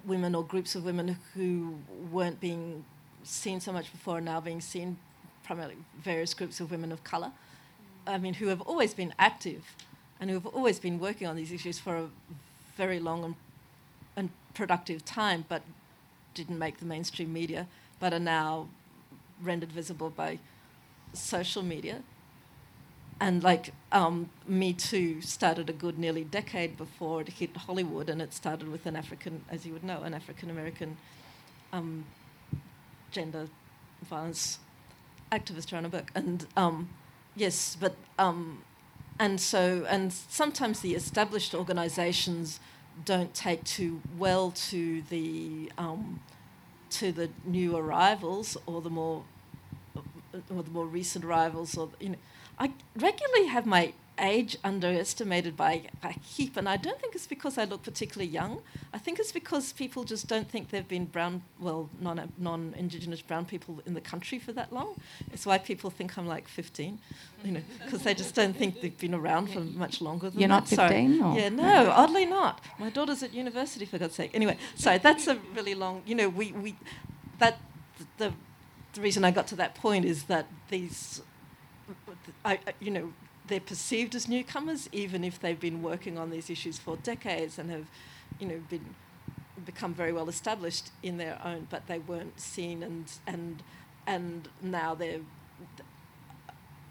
women or groups of women who weren't being seen so much before are now being seen, primarily various groups of women of colour. I mean, who have always been active and who have always been working on these issues for a very long and, and productive time, but didn't make the mainstream media, but are now rendered visible by social media. And like um, Me Too started a good nearly decade before it hit Hollywood, and it started with an African, as you would know, an African American um, gender violence activist Tarana Burke. And um, yes, but um, and so and sometimes the established organisations don't take too well to the um, to the new arrivals or the more or the more recent arrivals or you know I regularly have my age underestimated by a heap and I don't think it's because I look particularly young. I think it's because people just don't think there've been brown well non non indigenous brown people in the country for that long. It's why people think I'm like 15 you know because they just don't think they've been around for much longer than You're not that. So- 15, or- yeah no oddly not. My daughter's at university for God's sake. Anyway so that's a really long you know we we that the the reason I got to that point is that these, I, you know, they're perceived as newcomers, even if they've been working on these issues for decades and have, you know, been become very well established in their own, but they weren't seen and and and now they're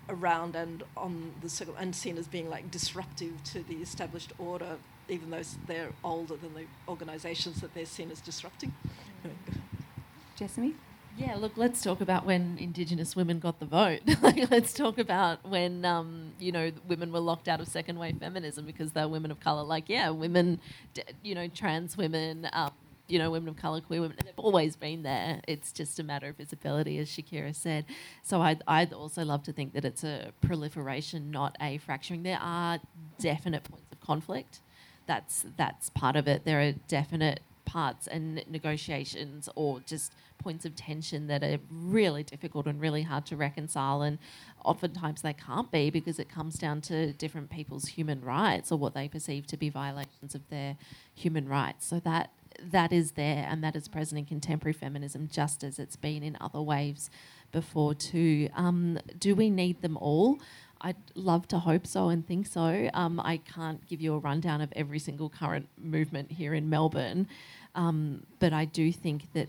around and on the circle and seen as being like disruptive to the established order, even though they're older than the organisations that they're seen as disrupting. Jessamy? Yeah, look, let's talk about when Indigenous women got the vote. <laughs> let's talk about when, um, you know, women were locked out of second wave feminism because they're women of colour. Like, yeah, women, you know, trans women, um, you know, women of colour, queer women, they've always been there. It's just a matter of visibility, as Shakira said. So I'd, I'd also love to think that it's a proliferation, not a fracturing. There are definite points of conflict. That's, that's part of it. There are definite parts and negotiations or just points of tension that are really difficult and really hard to reconcile and oftentimes they can't be because it comes down to different people's human rights or what they perceive to be violations of their human rights. So that that is there and that is present in contemporary feminism just as it's been in other waves before too. Um, do we need them all I'd love to hope so and think so. Um, I can't give you a rundown of every single current movement here in Melbourne, um, but I do think that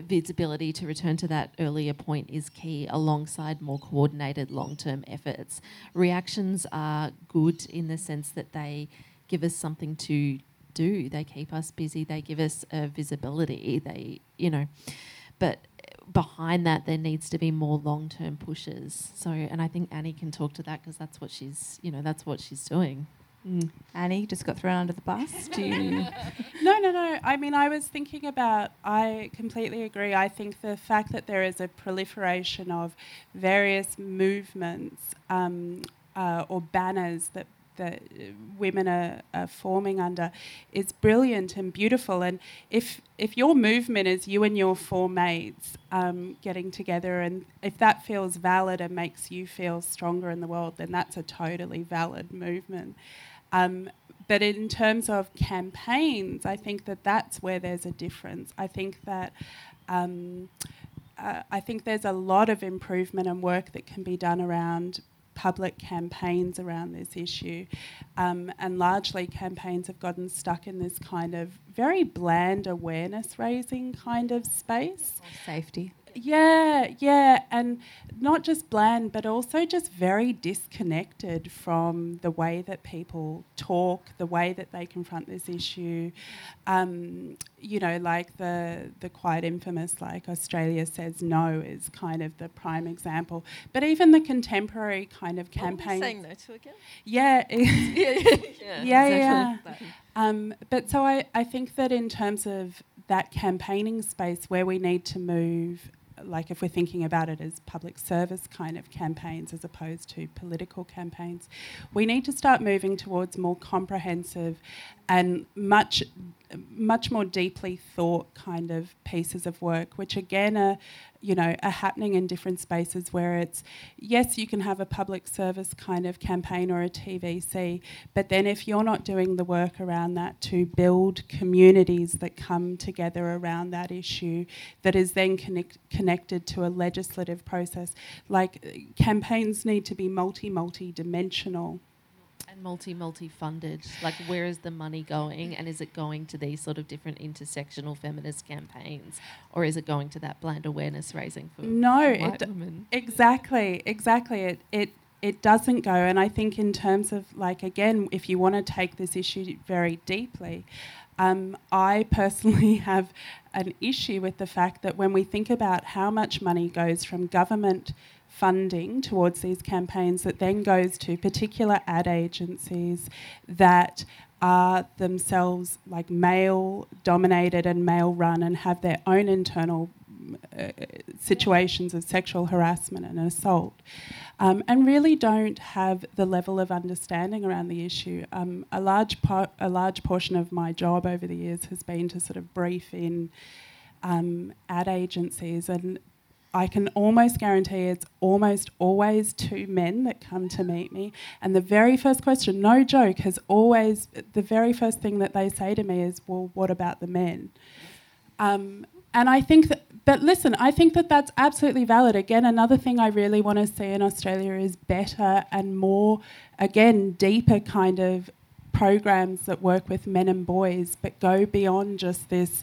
visibility, to return to that earlier point, is key alongside more coordinated long term efforts. Reactions are good in the sense that they give us something to do, they keep us busy, they give us a visibility, they, you know, but behind that there needs to be more long-term pushes. So and i think annie can talk to that because that's what she's you know that's what she's doing. Mm. annie just got thrown under the bus. <laughs> Do you no no no. I mean i was thinking about i completely agree. I think the fact that there is a proliferation of various movements um, uh, or banners that that women are, are, forming under is brilliant and beautiful. And if if your movement is you and your four mates um, getting together, and if that feels valid and makes you feel stronger in the world, then that's a totally valid movement. Um, but in terms of campaigns, I think that that's where there's a difference. I think that. Um, uh, I think there's a lot of improvement and work that can be done around public campaigns around this issue. Um, and largely, campaigns have gotten stuck in this kind of very bland awareness raising kind of space. Safety. Yeah, yeah, and not just bland, but also just very disconnected from the way that people talk, the way that they confront this issue. Um, you know, like the the quite infamous, like Australia says no, is kind of the prime example. But even the contemporary kind of campaign. saying no to again? Yeah, <laughs> yeah, yeah, yeah. <laughs> yeah. Um, but so I, I think that in terms of that campaigning space where we need to move like if we're thinking about it as public service kind of campaigns as opposed to political campaigns, we need to start moving towards more comprehensive and much much more deeply thought kind of pieces of work, which again are, you know, are happening in different spaces where it's, yes, you can have a public service kind of campaign or a TVC, but then if you're not doing the work around that to build communities that come together around that issue, that is then connect, connected to a legislative process, like campaigns need to be multi, multi dimensional and multi multi funded like where is the money going? And is it going to these sort of different intersectional feminist campaigns? Or is it going to that bland awareness raising for no it, exactly exactly. It it it doesn't go. And i think in terms of like again if you want to take this issue very deeply um, I <laughs> personally have an issue with the fact that when we think about how much money goes from government funding towards these campaigns that then goes to particular ad agencies that are themselves like male dominated and male run and have their own internal uh, situations of sexual harassment and assault, um, and really don't have the level of understanding around the issue. Um, a large part, a large portion of my job over the years has been to sort of brief in um, ad agencies and I can almost guarantee it's almost always two men that come to meet me. And the very first question, no joke, has always, the very first thing that they say to me is, well, what about the men? Um, and I think that, but listen, I think that that's absolutely valid. Again, another thing I really want to see in Australia is better and more, again, deeper kind of programs that work with men and boys, but go beyond just this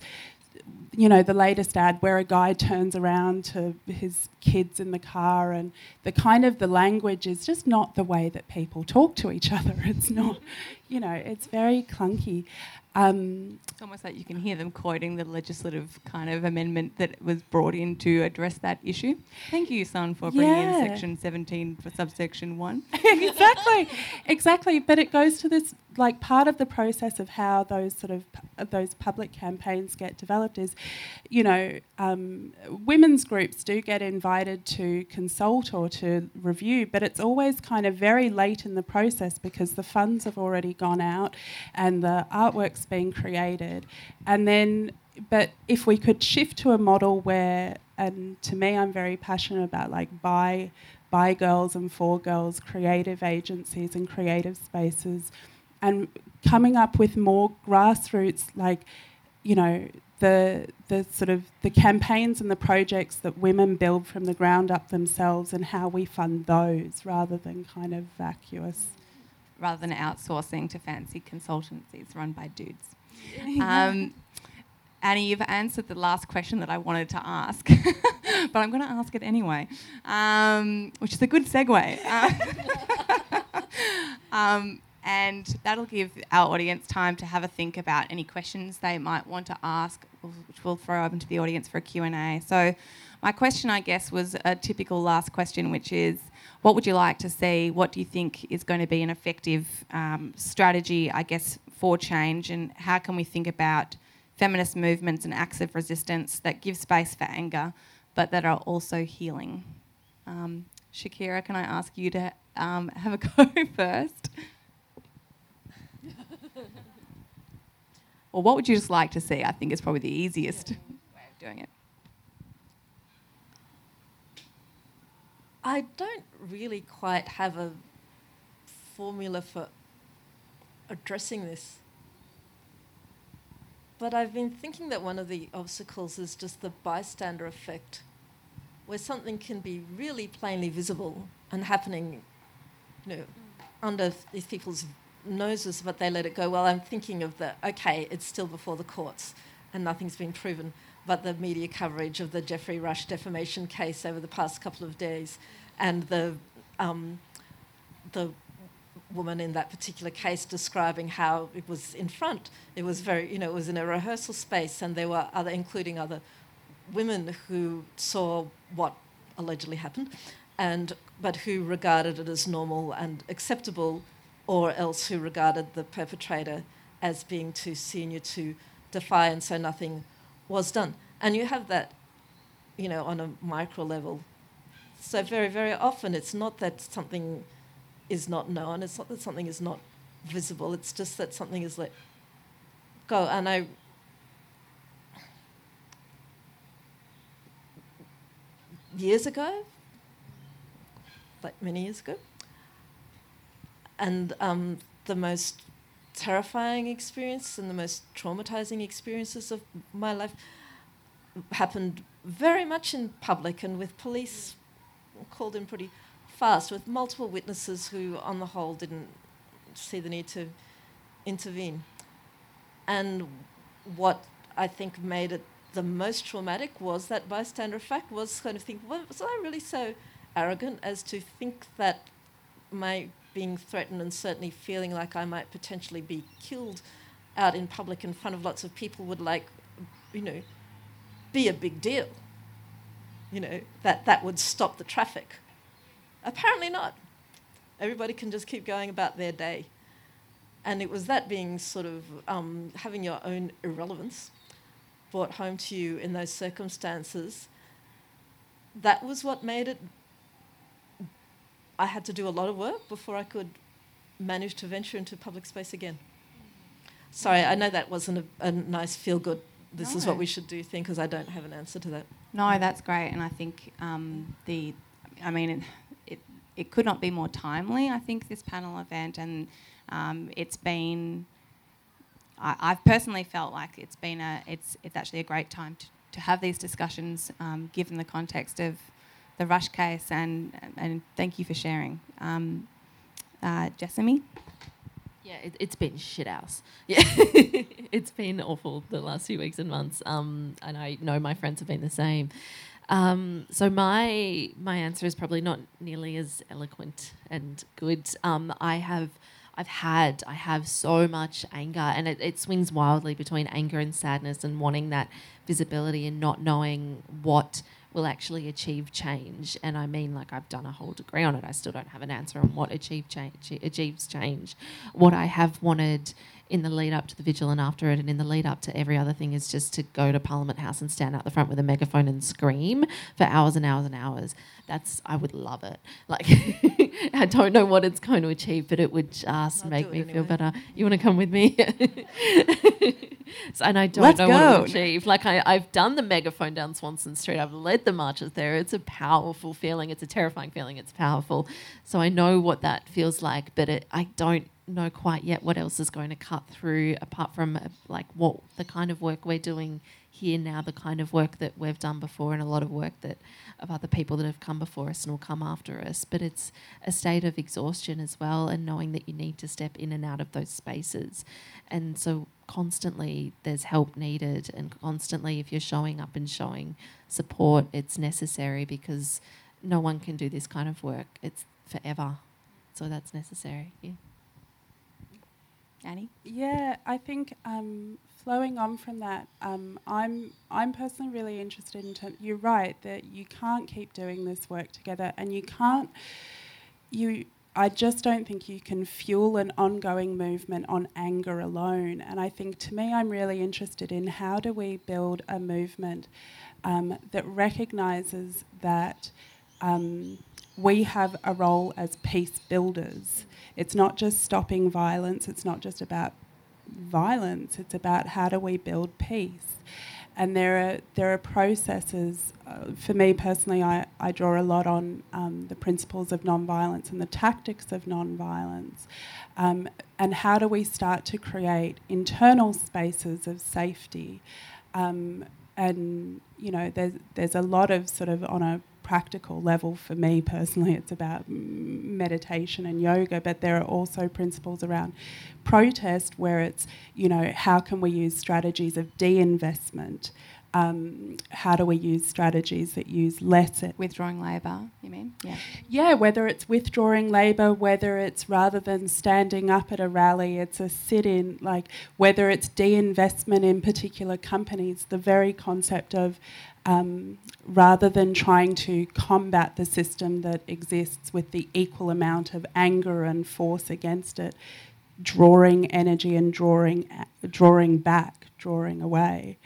you know, the latest ad where a guy turns around to his kids in the car and the kind of the language is just not the way that people talk to each other. <laughs> It's not, you know, it's very clunky. Um, it's almost like you can hear them quoting the legislative kind of amendment that was brought in to address that issue. Thank you, Son, for bringing yeah. in section 17 for subsection 1. <laughs> exactly, exactly. But it goes to this like part of the process of how those sort of pu- those public campaigns get developed is, you know, um, women's groups do get invited to consult or to review, but it's always kind of very late in the process because the funds have already gone out and the artwork's being created, and then. But if we could shift to a model where, and to me, I'm very passionate about like by by girls and for girls, creative agencies and creative spaces, and coming up with more grassroots, like, you know, the the sort of the campaigns and the projects that women build from the ground up themselves, and how we fund those rather than kind of vacuous. rather than outsourcing to fancy consultancies run by dudes. <laughs> Um, Annie, you've answered the last question that I wanted to ask, <laughs> but I'm going to ask it anyway, um, which is a good segue. Uh, <laughs> um, and that'll give our audience time to have a think about any questions they might want to ask, which we'll throw open to the audience for a Q&A. So my question, I guess, was a typical last question, which is, what would you like to see? What do you think is going to be an effective um, strategy, I guess, for change? And how can we think about feminist movements and acts of resistance that give space for anger, but that are also healing? Um, Shakira, can I ask you to um, have a <laughs> go first? Or what would you just like to see? I think is probably the easiest way of doing it. I don't really quite have a formula for addressing this. But I've been thinking that one of the obstacles is just the bystander effect, where something can be really plainly visible and happening, you know, under these people's noses, but they let it go. Well, I'm thinking of the okay, it's still before the courts and nothing's been proven, but the media coverage of the Geoffrey Rush defamation case over the past couple of days, and the um, the woman in that particular case describing how it was in front. It was very, you know, it was in a rehearsal space, and there were other, including other women who saw what allegedly happened, and but who regarded it as normal and acceptable, or else who regarded the perpetrator as being too senior to defy, and so nothing was done. And you have that, you know, on a micro level. So very, very often it's not that something is not known. It's not that something is not visible. It's just that something is let go. And I years ago, like many years ago, and um, the most terrifying experience and the most traumatizing experiences of my life happened very much in public and with police called in pretty fast with multiple witnesses who, on the whole, didn't see the need to intervene. And what I think made it the most traumatic was that bystander effect was kind of think, well, was I really so arrogant as to think that my being threatened and certainly feeling like I might potentially be killed out in public in front of lots of people would like, you know, be a big deal. You know, that that would stop the traffic. Apparently not. Everybody can just keep going about their day. And it was that being sort of um, having your own irrelevance brought home to you in those circumstances. That was what made it. I had to do a lot of work before I could manage to venture into public space again. Sorry, I know that wasn't a, a nice feel good. This is what we should do thing because I don't have an answer to that. No, that's great, and I think um, the, I mean, it, it it could not be more timely. I think this panel event, and um, it's been. I, I've personally felt like it's been a, it's it's actually a great time to, to have these discussions, um, given the context of the Rush case, and and thank you for sharing, um, uh, Jessamy. Yeah, it, it's been shit house. <laughs> Yeah, it's been awful the last few weeks and months. Um, and I know my friends have been the same. Um, so my my answer is probably not nearly as eloquent and good. Um, I have. I've had, I have so much anger, and it, it swings wildly between anger and sadness and wanting that visibility and not knowing what will actually achieve change. And I mean, like, I've done a whole degree on it. I still don't have an answer on what achieve change, achieves change. What I have wanted in the lead up to the vigil and after it, and in the lead up to every other thing, is just to go to Parliament House and stand out the front with a megaphone and scream for hours and hours and hours. That's I would love it. Like <laughs> I don't know what it's going to achieve, but it would just I'll make me it feel better. You want to come with me? <laughs> So- and I don't Let's know what go. it'll achieve. Like I, I've done the megaphone down Swanston Street. I've led the marches there. It's a powerful feeling. It's a terrifying feeling. It's powerful. So I know what that feels like, but it, I don't know quite yet what else is going to cut through apart from uh, like what the kind of work we're doing here now, the kind of work that we've done before, and a lot of work that of other people that have come before us and will come after us. But it's a state of exhaustion as well, and knowing that you need to step in and out of those spaces. And so constantly there's help needed, and constantly if you're showing up and showing support, it's necessary because no one can do this kind of work. It's forever. So that's necessary. Yeah. Annie? Yeah, I think um, flowing on from that, um, I'm I'm personally really interested in. You're right that you can't keep doing this work together, and you can't. You, I just don't think you can fuel an ongoing movement on anger alone. And I think to me, I'm really interested in how do we build a movement um, that recognises that. Um, we have a role as peace builders. It's not just stopping violence, it's not just about violence, it's about how do we build peace. And there are, there are processes, uh, for me personally, I, I draw a lot on um, the principles of nonviolence and the tactics of nonviolence. Um, and how do we start to create internal spaces of safety? Um, and, you know, there's, there's a lot of sort of on a practical level for me personally it's about meditation and yoga but there are also principles around protest where it's you know how can we use strategies of de-investment um, how do we use strategies that use less Withdrawing labour, you mean? Yeah. yeah, whether it's withdrawing labour, whether it's rather than standing up at a rally, it's a sit in, like whether it's de investment in particular companies, the very concept of um, rather than trying to combat the system that exists with the equal amount of anger and force against it, drawing energy and drawing, drawing back, drawing away.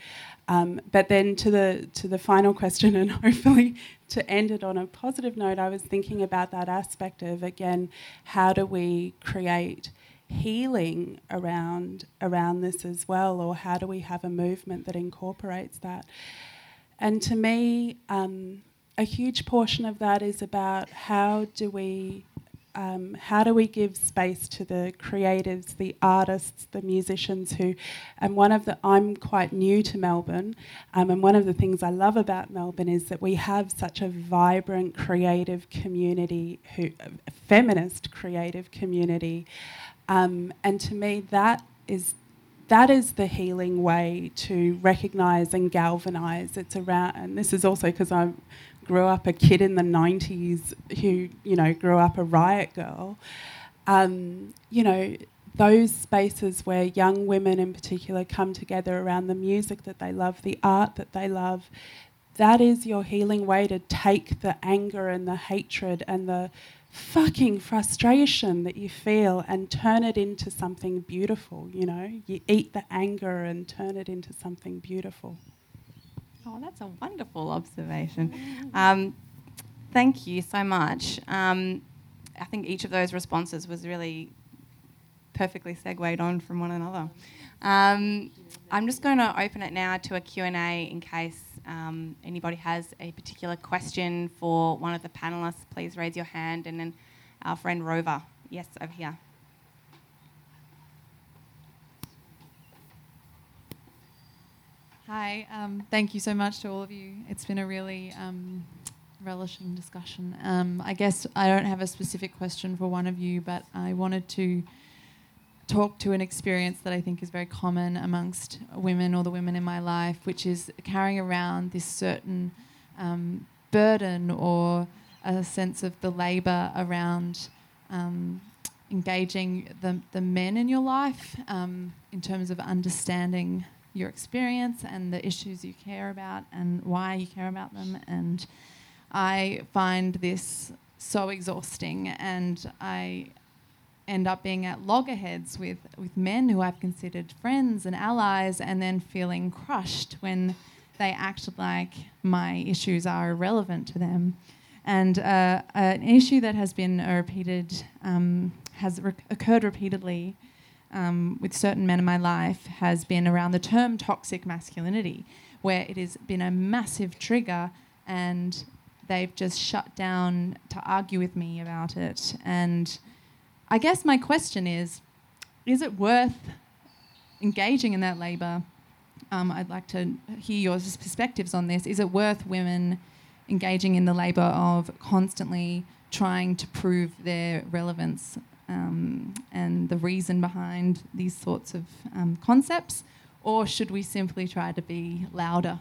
Um, but then to the to the final question, and <laughs> hopefully to end it on a positive note, I was thinking about that aspect of again, how do we create healing around around this as well, or how do we have a movement that incorporates that? And to me, um, a huge portion of that is about how do we um, how do we give space to the creatives, the artists, the musicians who, and one of the, I'm quite new to Melbourne, um, and one of the things I love about Melbourne is that we have such a vibrant creative community, who, feminist creative community, um, and to me that is that is the healing way to recognize and galvanize. It's around, and this is also because I grew up a kid in the 90s who, you know, grew up a riot girl. Um, you know, those spaces where young women in particular come together around the music that they love, the art that they love, that is your healing way to take the anger and the hatred and the fucking frustration that you feel and turn it into something beautiful, you know? You eat the anger and turn it into something beautiful. Oh, that's a wonderful observation. Um, thank you so much. Um, I think each of those responses was really perfectly segued on from one another. Um, I'm just going to open it now to a Q&A in case um, anybody has a particular question for one of the panelists. Please raise your hand, and then our friend Rover. Yes, over here. Hi, um, thank you so much to all of you. It's been a really um, relishing discussion. Um, I guess I don't have a specific question for one of you, but I wanted to talk to an experience that I think is very common amongst women or the women in my life, which is carrying around this certain um, burden or a sense of the labour around um, engaging the, the men in your life um, in terms of understanding your experience and the issues you care about and why you care about them. And I find this so exhausting, and I end up being at loggerheads with, with men who I've considered friends and allies, and then feeling crushed when they act like my issues are irrelevant to them. And uh, an issue that has been repeated, um, has re- occurred repeatedly um, with certain men in my life, has been around the term toxic masculinity, where it has been a massive trigger and they've just shut down to argue with me about it. And I guess my question is is it worth engaging in that labour? Um, I'd like to hear your perspectives on this. Is it worth women engaging in the labour of constantly trying to prove their relevance um, and the reason behind these sorts of um, concepts? Or should we simply try to be louder?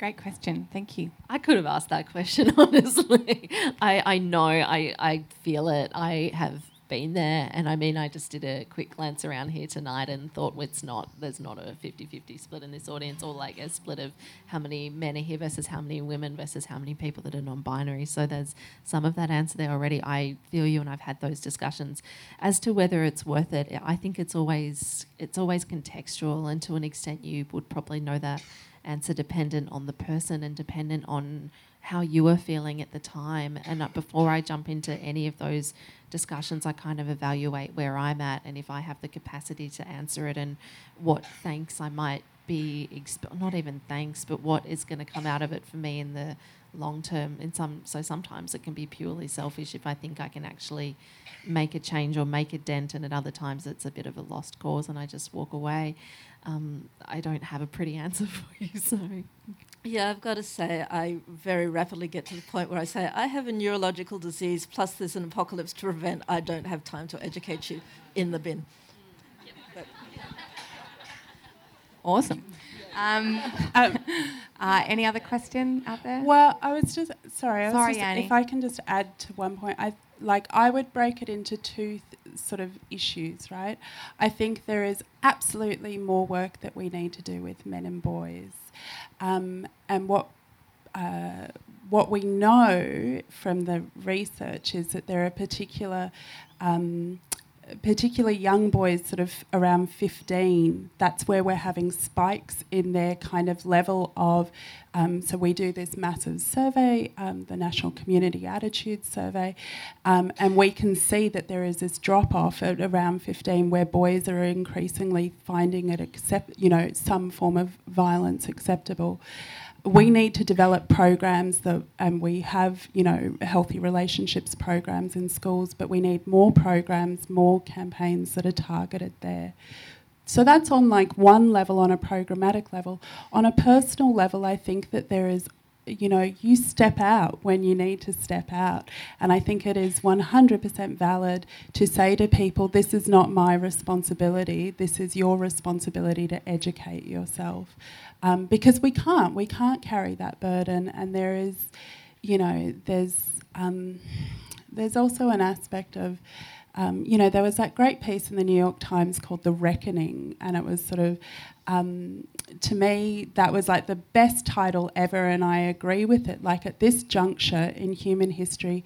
Great question. Thank you. I could have asked that question, <laughs> honestly. I, I know, I, I feel it. I have been there. And I mean, I just did a quick glance around here tonight and thought well, it's not, there's not a 50 50 split in this audience or like a split of how many men are here versus how many women versus how many people that are non binary. So there's some of that answer there already. I feel you and I've had those discussions. As to whether it's worth it, I think it's always, it's always contextual and to an extent you would probably know that answer dependent on the person and dependent on how you were feeling at the time. And before I jump into any of those discussions, I kind of evaluate where I'm at and if I have the capacity to answer it and what thanks I might be, exp- not even thanks, but what is going to come out of it for me in the long term. In some, so sometimes it can be purely selfish if I think I can actually make a change or make a dent, and at other times it's a bit of a lost cause and I just walk away. Um, I don't have a pretty <laughs> answer for you, sorry. Yeah, I've got to say, I very rapidly get to the point where I say, I have a neurological disease, plus there's an apocalypse to prevent. I don't have time to educate you in the bin. Awesome. Um, um, <laughs> uh, any other question out there? Well, I was just sorry. I was Sorry, just, Annie. If I can just add to one point, I like I would break it into two th- sort of issues, right? I think there is absolutely more work that we need to do with men and boys, um, and what. Uh, what we know from the research is that there are particular um, particularly young boys, sort of around 15, that's where we're having spikes in their kind of level of. Um, so we do this massive survey, um, the National Community Attitude Survey, um, and we can see that there is this drop off at around 15 where boys are increasingly finding it accept, you know, some form of violence acceptable we need to develop programs that, and we have, you know, healthy relationships programs in schools, but we need more programs, more campaigns that are targeted there. So that's on like one level, on a programmatic level. On a personal level, I think that there is, you know, you step out when you need to step out. And I think it is 100% valid to say to people, this is not my responsibility, this is your responsibility to educate yourself um, because we can't. We can't carry that burden, and there is, you know, there's um, there's also an aspect of. Um, you know, there was that great piece in the New York Times called The Reckoning, and it was sort of, um, to me, that was like the best title ever, and I agree with it. Like at this juncture in human history,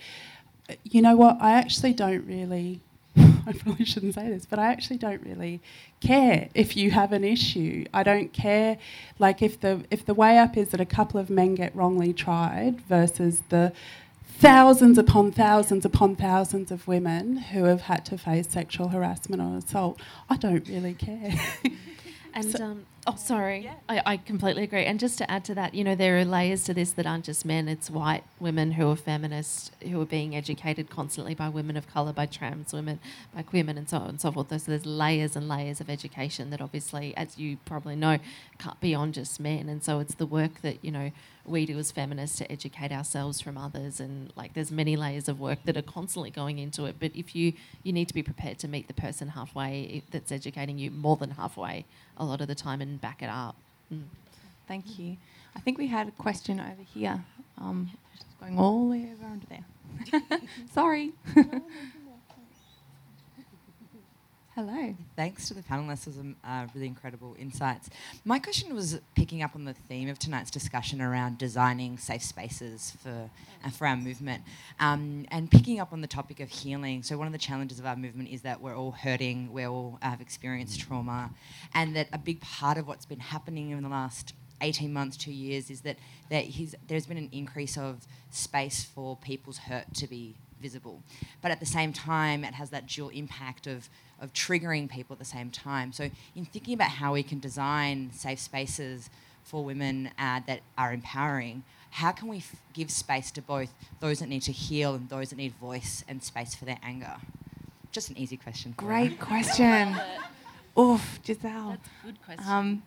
you know what? I actually don't really <laughs> I probably shouldn't say this, but I actually don't really care if you have an issue. I don't care, like if the if the way up is that a couple of men get wrongly tried versus the thousands upon thousands upon thousands of women who have had to face sexual harassment or assault. I don't really care. <laughs> And So- um, oh, sorry, Yeah. I, I completely agree. And just to add to that, you know, there are layers to this that aren't just men. It's white women who are feminists, who are being educated constantly by women of colour, by trans women, by queer men, and so on and so forth. So there's layers and layers of education that obviously, as you probably know, can't just men. And so it's the work that you know we do as feminists to educate ourselves from others. And like, there's many layers of work that are constantly going into it. But if you you need to be prepared to meet the person halfway that's educating you more than halfway a lot of the time and back it up. Mm. Thank you. I think we had a question over here. Um, just going all the way over under there. <laughs> Sorry. <laughs> Hello. Thanks to the panelists for some uh, really incredible insights. My question was picking up on the theme of tonight's discussion around designing safe spaces for uh, for our movement, um, and picking up on the topic of healing. So one of the challenges of our movement is that we're all hurting, we all have experienced trauma, and that a big part of what's been happening in the last 18 months, two years, is that, that there's been an increase of space for people's hurt to be visible. But at the same time, it has that dual impact of of triggering people at the same time. So, in thinking about how we can design safe spaces for women uh, that are empowering, how can we f- give space to both those that need to heal and those that need voice and space for their anger? Just an easy question. Great question. <laughs> Oof, Giselle. That's a good question. Um,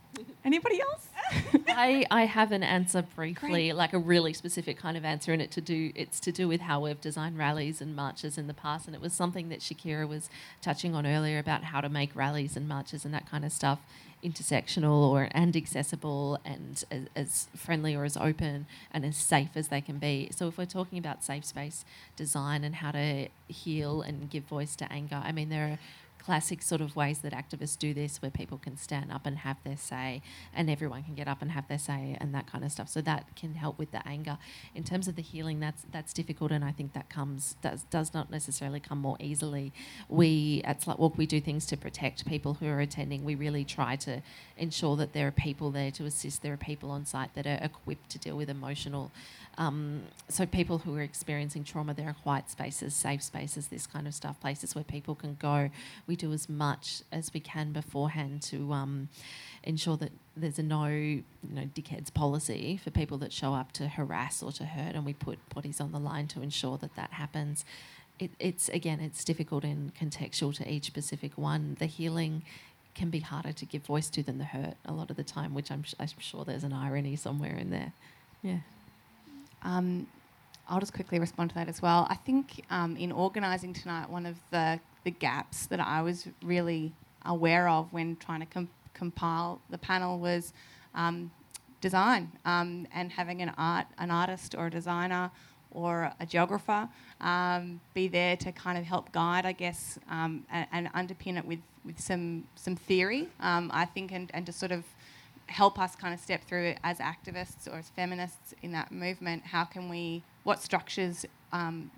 anybody else? <laughs> I, I have an answer briefly, Great. like a really specific kind of answer, and it to do it's to do with how we've designed rallies and marches in the past, and it was something that Shakira was touching on earlier about how to make rallies and marches and that kind of stuff intersectional or and accessible and as, as, friendly or as open and as safe as they can be. So if we're talking about safe space design and how to heal and give voice to anger, I mean there are classic sort of ways that activists do this where people can stand up and have their say and everyone can get up and have their say and that kind of stuff. So that can help with the anger. In terms of the healing that's that's difficult and i think that comes does does not necessarily come more easily. We at Slut we do things to protect people who are attending. We really try to ensure that there are people there to assist. There are people on site that are equipped to deal with emotional um, so people who are experiencing trauma, there are quiet spaces, safe spaces, this kind of stuff, places where people can go. We do as much as we can beforehand to um, ensure that there's a no, you know, dickheads policy for people that show up to harass or to hurt, and we put bodies on the line to ensure that that happens. It, it's again, it's difficult and contextual to each specific one. The healing can be harder to give voice to than the hurt a lot of the time, which I'm, I'm sure there's an irony somewhere in there. Yeah. Um, I'll just quickly respond to that as well. I think um, in organising tonight, one of the, the gaps that I was really aware of when trying to com- compile the panel was um, design um, and having an art an artist or a designer or a geographer um, be there to kind of help guide, I guess, um, and, and, underpin it with, with some some theory. I think and, and to sort of help us kind of step through as activists or as feminists in that movement. How can we, what structures um,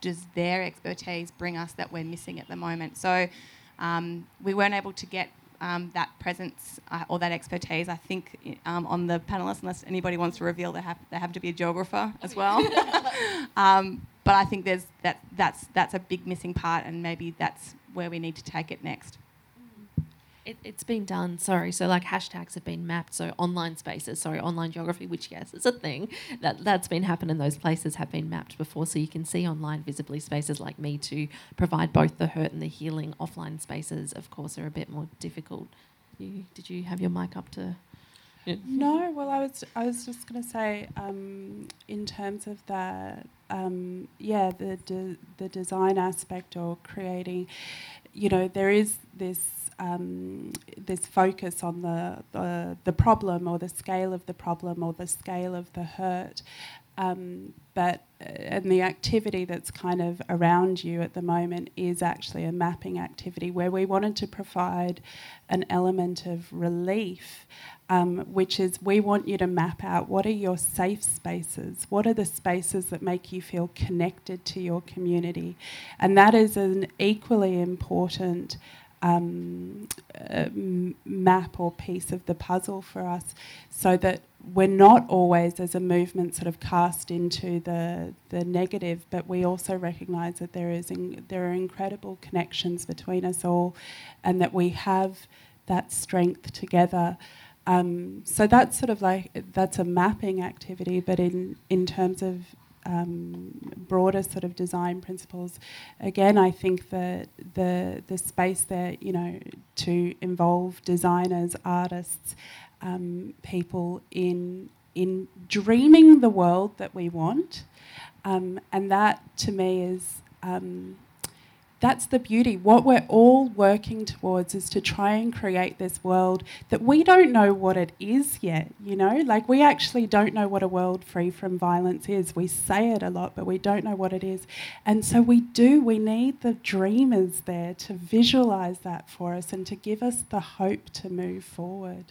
does their expertise bring us that we're missing at the moment? So um, we weren't able to get um, that presence uh, or that expertise, I think, um, on the panelists, unless anybody wants to reveal they have, they have to be a geographer as well. <laughs> um, but I think there's that, that's, that's a big missing part, and maybe that's where we need to take it next. It, has been done, sorry. So, like, hashtags have been mapped. So, online spaces, sorry, online geography, which, yes, is a thing that, that's been happening. Those places have been mapped before. So, you can see online visibly spaces like MeToo provide both the hurt and the healing. Offline spaces, of course, are a bit more difficult. You, did you have your mic up to. Yeah. No, well, I was I was just going to say, um, in terms of that, um, yeah, the de- the design aspect or creating, you know, there is this um, this focus on the, the, the problem or the scale of the problem or the scale of the hurt. Um, but uh, and the activity that's kind of around you at the moment is actually a mapping activity where we wanted to provide an element of relief, um, which is we want you to map out what are your safe spaces, what are the spaces that make you feel connected to your community, and that is an equally important um, uh, map or piece of the puzzle for us so that we're not always as a movement sort of cast into the the negative but we also recognize that there is in, there are incredible connections between us all and that we have that strength together. Um, so that's sort of like that's a mapping activity but in in terms of um, broader sort of design principles. Again, I think that the the space there, you know, to involve designers, artists, um, people in in dreaming the world that we want, um, and that to me is. Um, that's the beauty. What we're all working towards is to try and create this world that we don't know what it is yet, you know? Like, we actually don't know what a world free from violence is. We say it a lot, but we don't know what it is. And so we do, we need the dreamers there to visualize that for us and to give us the hope to move forward.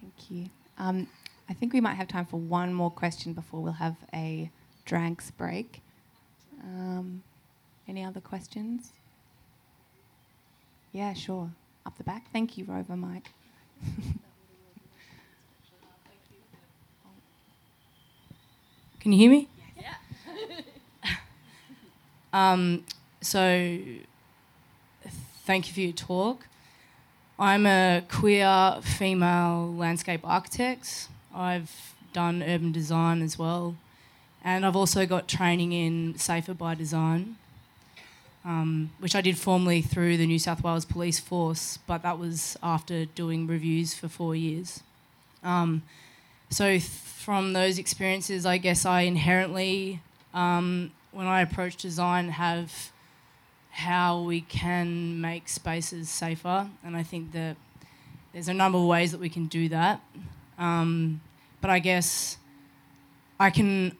Thank you. Um, I think we might have time for one more question before we'll have a drinks break. Um, any other questions? Yeah, sure. Up the back. Thank you, Rover Mike. <laughs> Can you hear me? Yeah. <laughs> um, so, thank you for your talk. I'm a queer female landscape architect. I've done urban design as well, and I've also got training in Safer by Design, um, which I did formally through the New South Wales Police Force, but that was after doing reviews for four years. Um, so, th- from those experiences, I guess I inherently, um, when I approach design, have how we can make spaces safer, and I think that there's a number of ways that we can do that. Um, but I guess I can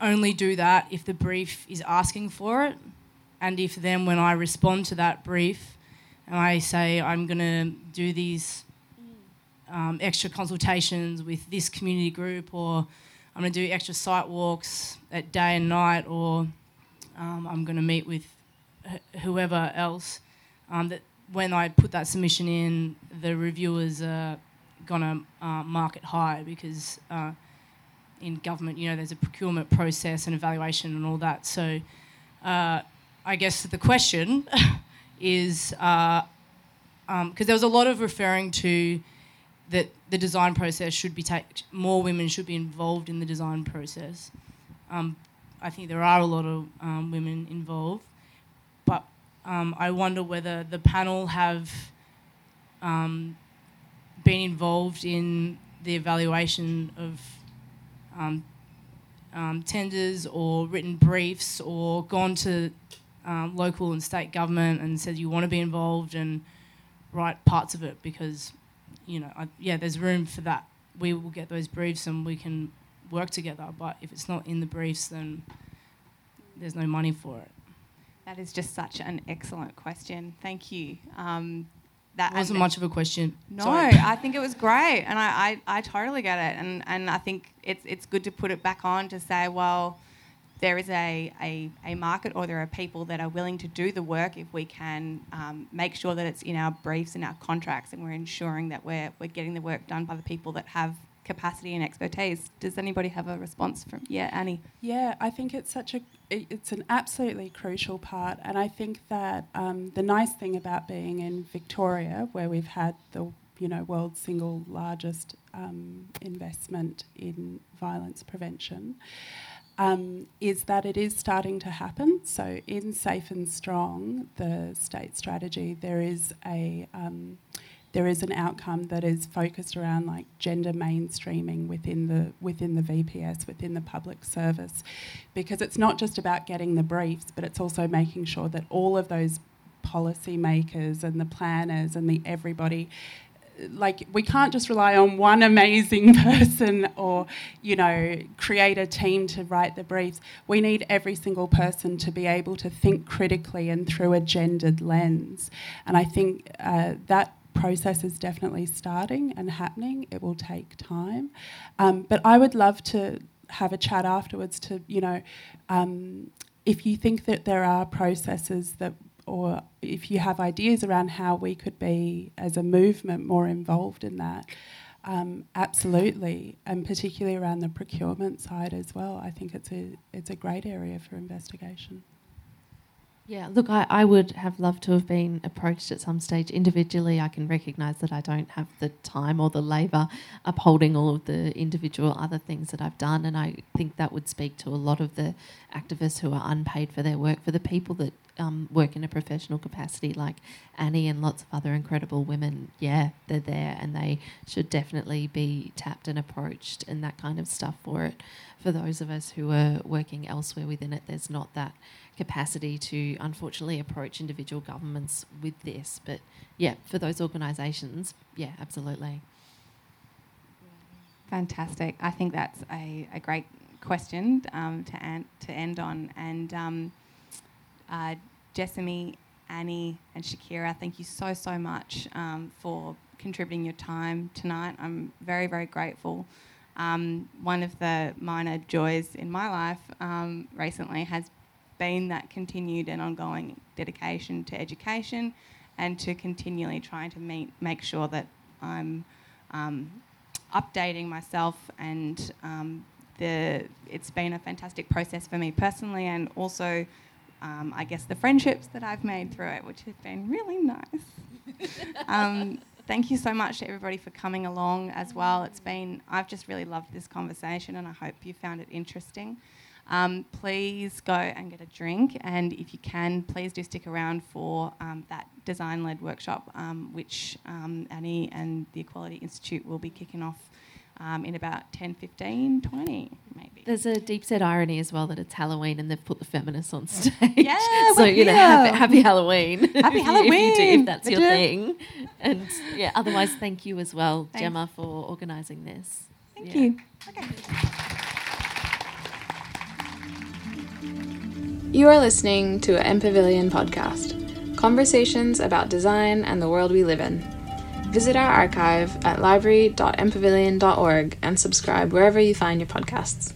only do that if the brief is asking for it, and if then when I respond to that brief and I say I'm going to do these um, extra consultations with this community group, or I'm going to do extra site walks at day and night, or um, I'm going to meet with wh- whoever else. Um, that when I put that submission in, the reviewers are gonna uh, mark it high because uh, in government, you know, there's a procurement process and evaluation and all that. So, uh, I guess the question <laughs> is because um, there was a lot of referring to that the design process should be ta- more women should be involved in the design process. Um, I think there are a lot of um, women involved, but um, I wonder whether the panel have um, been involved in the evaluation of um, tenders or written briefs or gone to um, local and state government and said you want to be involved and write parts of it because, you know, I, yeah, there's room for that. We will get those briefs and we can work together. But if it's not in the briefs, then there's no money for it. That is just such an excellent question. Thank you. Um, that It wasn't much of a question. No, Sorry. I think it was great, and I, I, I totally get it, and, and I think it's it's good to put it back on to say, well, there is a, a, a market or there are people that are willing to do the work if we can um, make sure that it's in our briefs and our contracts, and we're ensuring that we're we're getting the work done by the people that have capacity and expertise. Does anybody have a response from? Yeah, Annie. Yeah, I think it's such a it- it's an absolutely crucial part, and I think that um, the nice thing about being in Victoria, where we've had the you know world's single largest um, investment in violence prevention, um, is that it is starting to happen. So in Safe and Strong, the state strategy, there is a um, there is an outcome that is focused around like gender mainstreaming within the within the VPS within the public service, because it's not just about getting the briefs, but it's also making sure that all of those policy makers and the planners and the everybody like we can't just rely on one amazing <laughs> person or you know create a team to write the briefs. We need every single person to be able to think critically and through a gendered lens. And i think uh, that process is definitely starting and happening. It will take time. Um, but i would love to have a chat afterwards to you know um, if you think that there are processes that or if you have ideas around how we could be as a movement more involved in that um, absolutely. And particularly around the procurement side as well i think it's a it's a great area for investigation Yeah, look, I, I would have loved to have been approached at some stage individually. I can recognise that I don't have the time or the labour upholding all of the individual other things that I've done. And I think that would speak to a lot of the activists who are unpaid for their work, for the people that um, work in a professional capacity, like Annie and lots of other incredible women. Yeah, they're there and they should definitely be tapped and approached and that kind of stuff for it. For those of us who are working elsewhere within it, there's not that capacity to unfortunately approach individual governments with this. But yeah, for those organisations, yeah, absolutely. Fantastic. I think that's a, a great question um, to, an- to end on. And um, uh, Jessamy, Annie, and Shakira, thank you so, so much um, for contributing your time tonight. I'm very, very grateful. Um, one of the minor joys in my life um, recently has been that continued and ongoing dedication to education and to continually trying to meet, make sure that I'm um, updating myself and um, the it's been a fantastic process for me personally and also um, I guess the friendships that I've made through it which have been really nice. <laughs> um, thank you so much to everybody for coming along as well. It's been I've just really loved this conversation and I hope you found it interesting. Um, please go and get a drink, and if you can, please do stick around for um, that design led workshop, um, which um, Annie and the Equality Institute will be kicking off um, in about 10, 15, 20, maybe. There's a deep set irony as well that it's Halloween and they've put the feminists on stage. <laughs> Yeah, <laughs> so we're you know, happy, happy Halloween. Happy if <laughs> you- If, you do, Halloween. if that's your Legit. thing. And yeah, otherwise, thank you as well, Thanks. Gemma, for organising this. Thank Yeah. you. You are listening to a MPavilion podcast, conversations about design and the world we live in. Visit our archive at library.mpavilion.org and subscribe wherever you find your podcasts.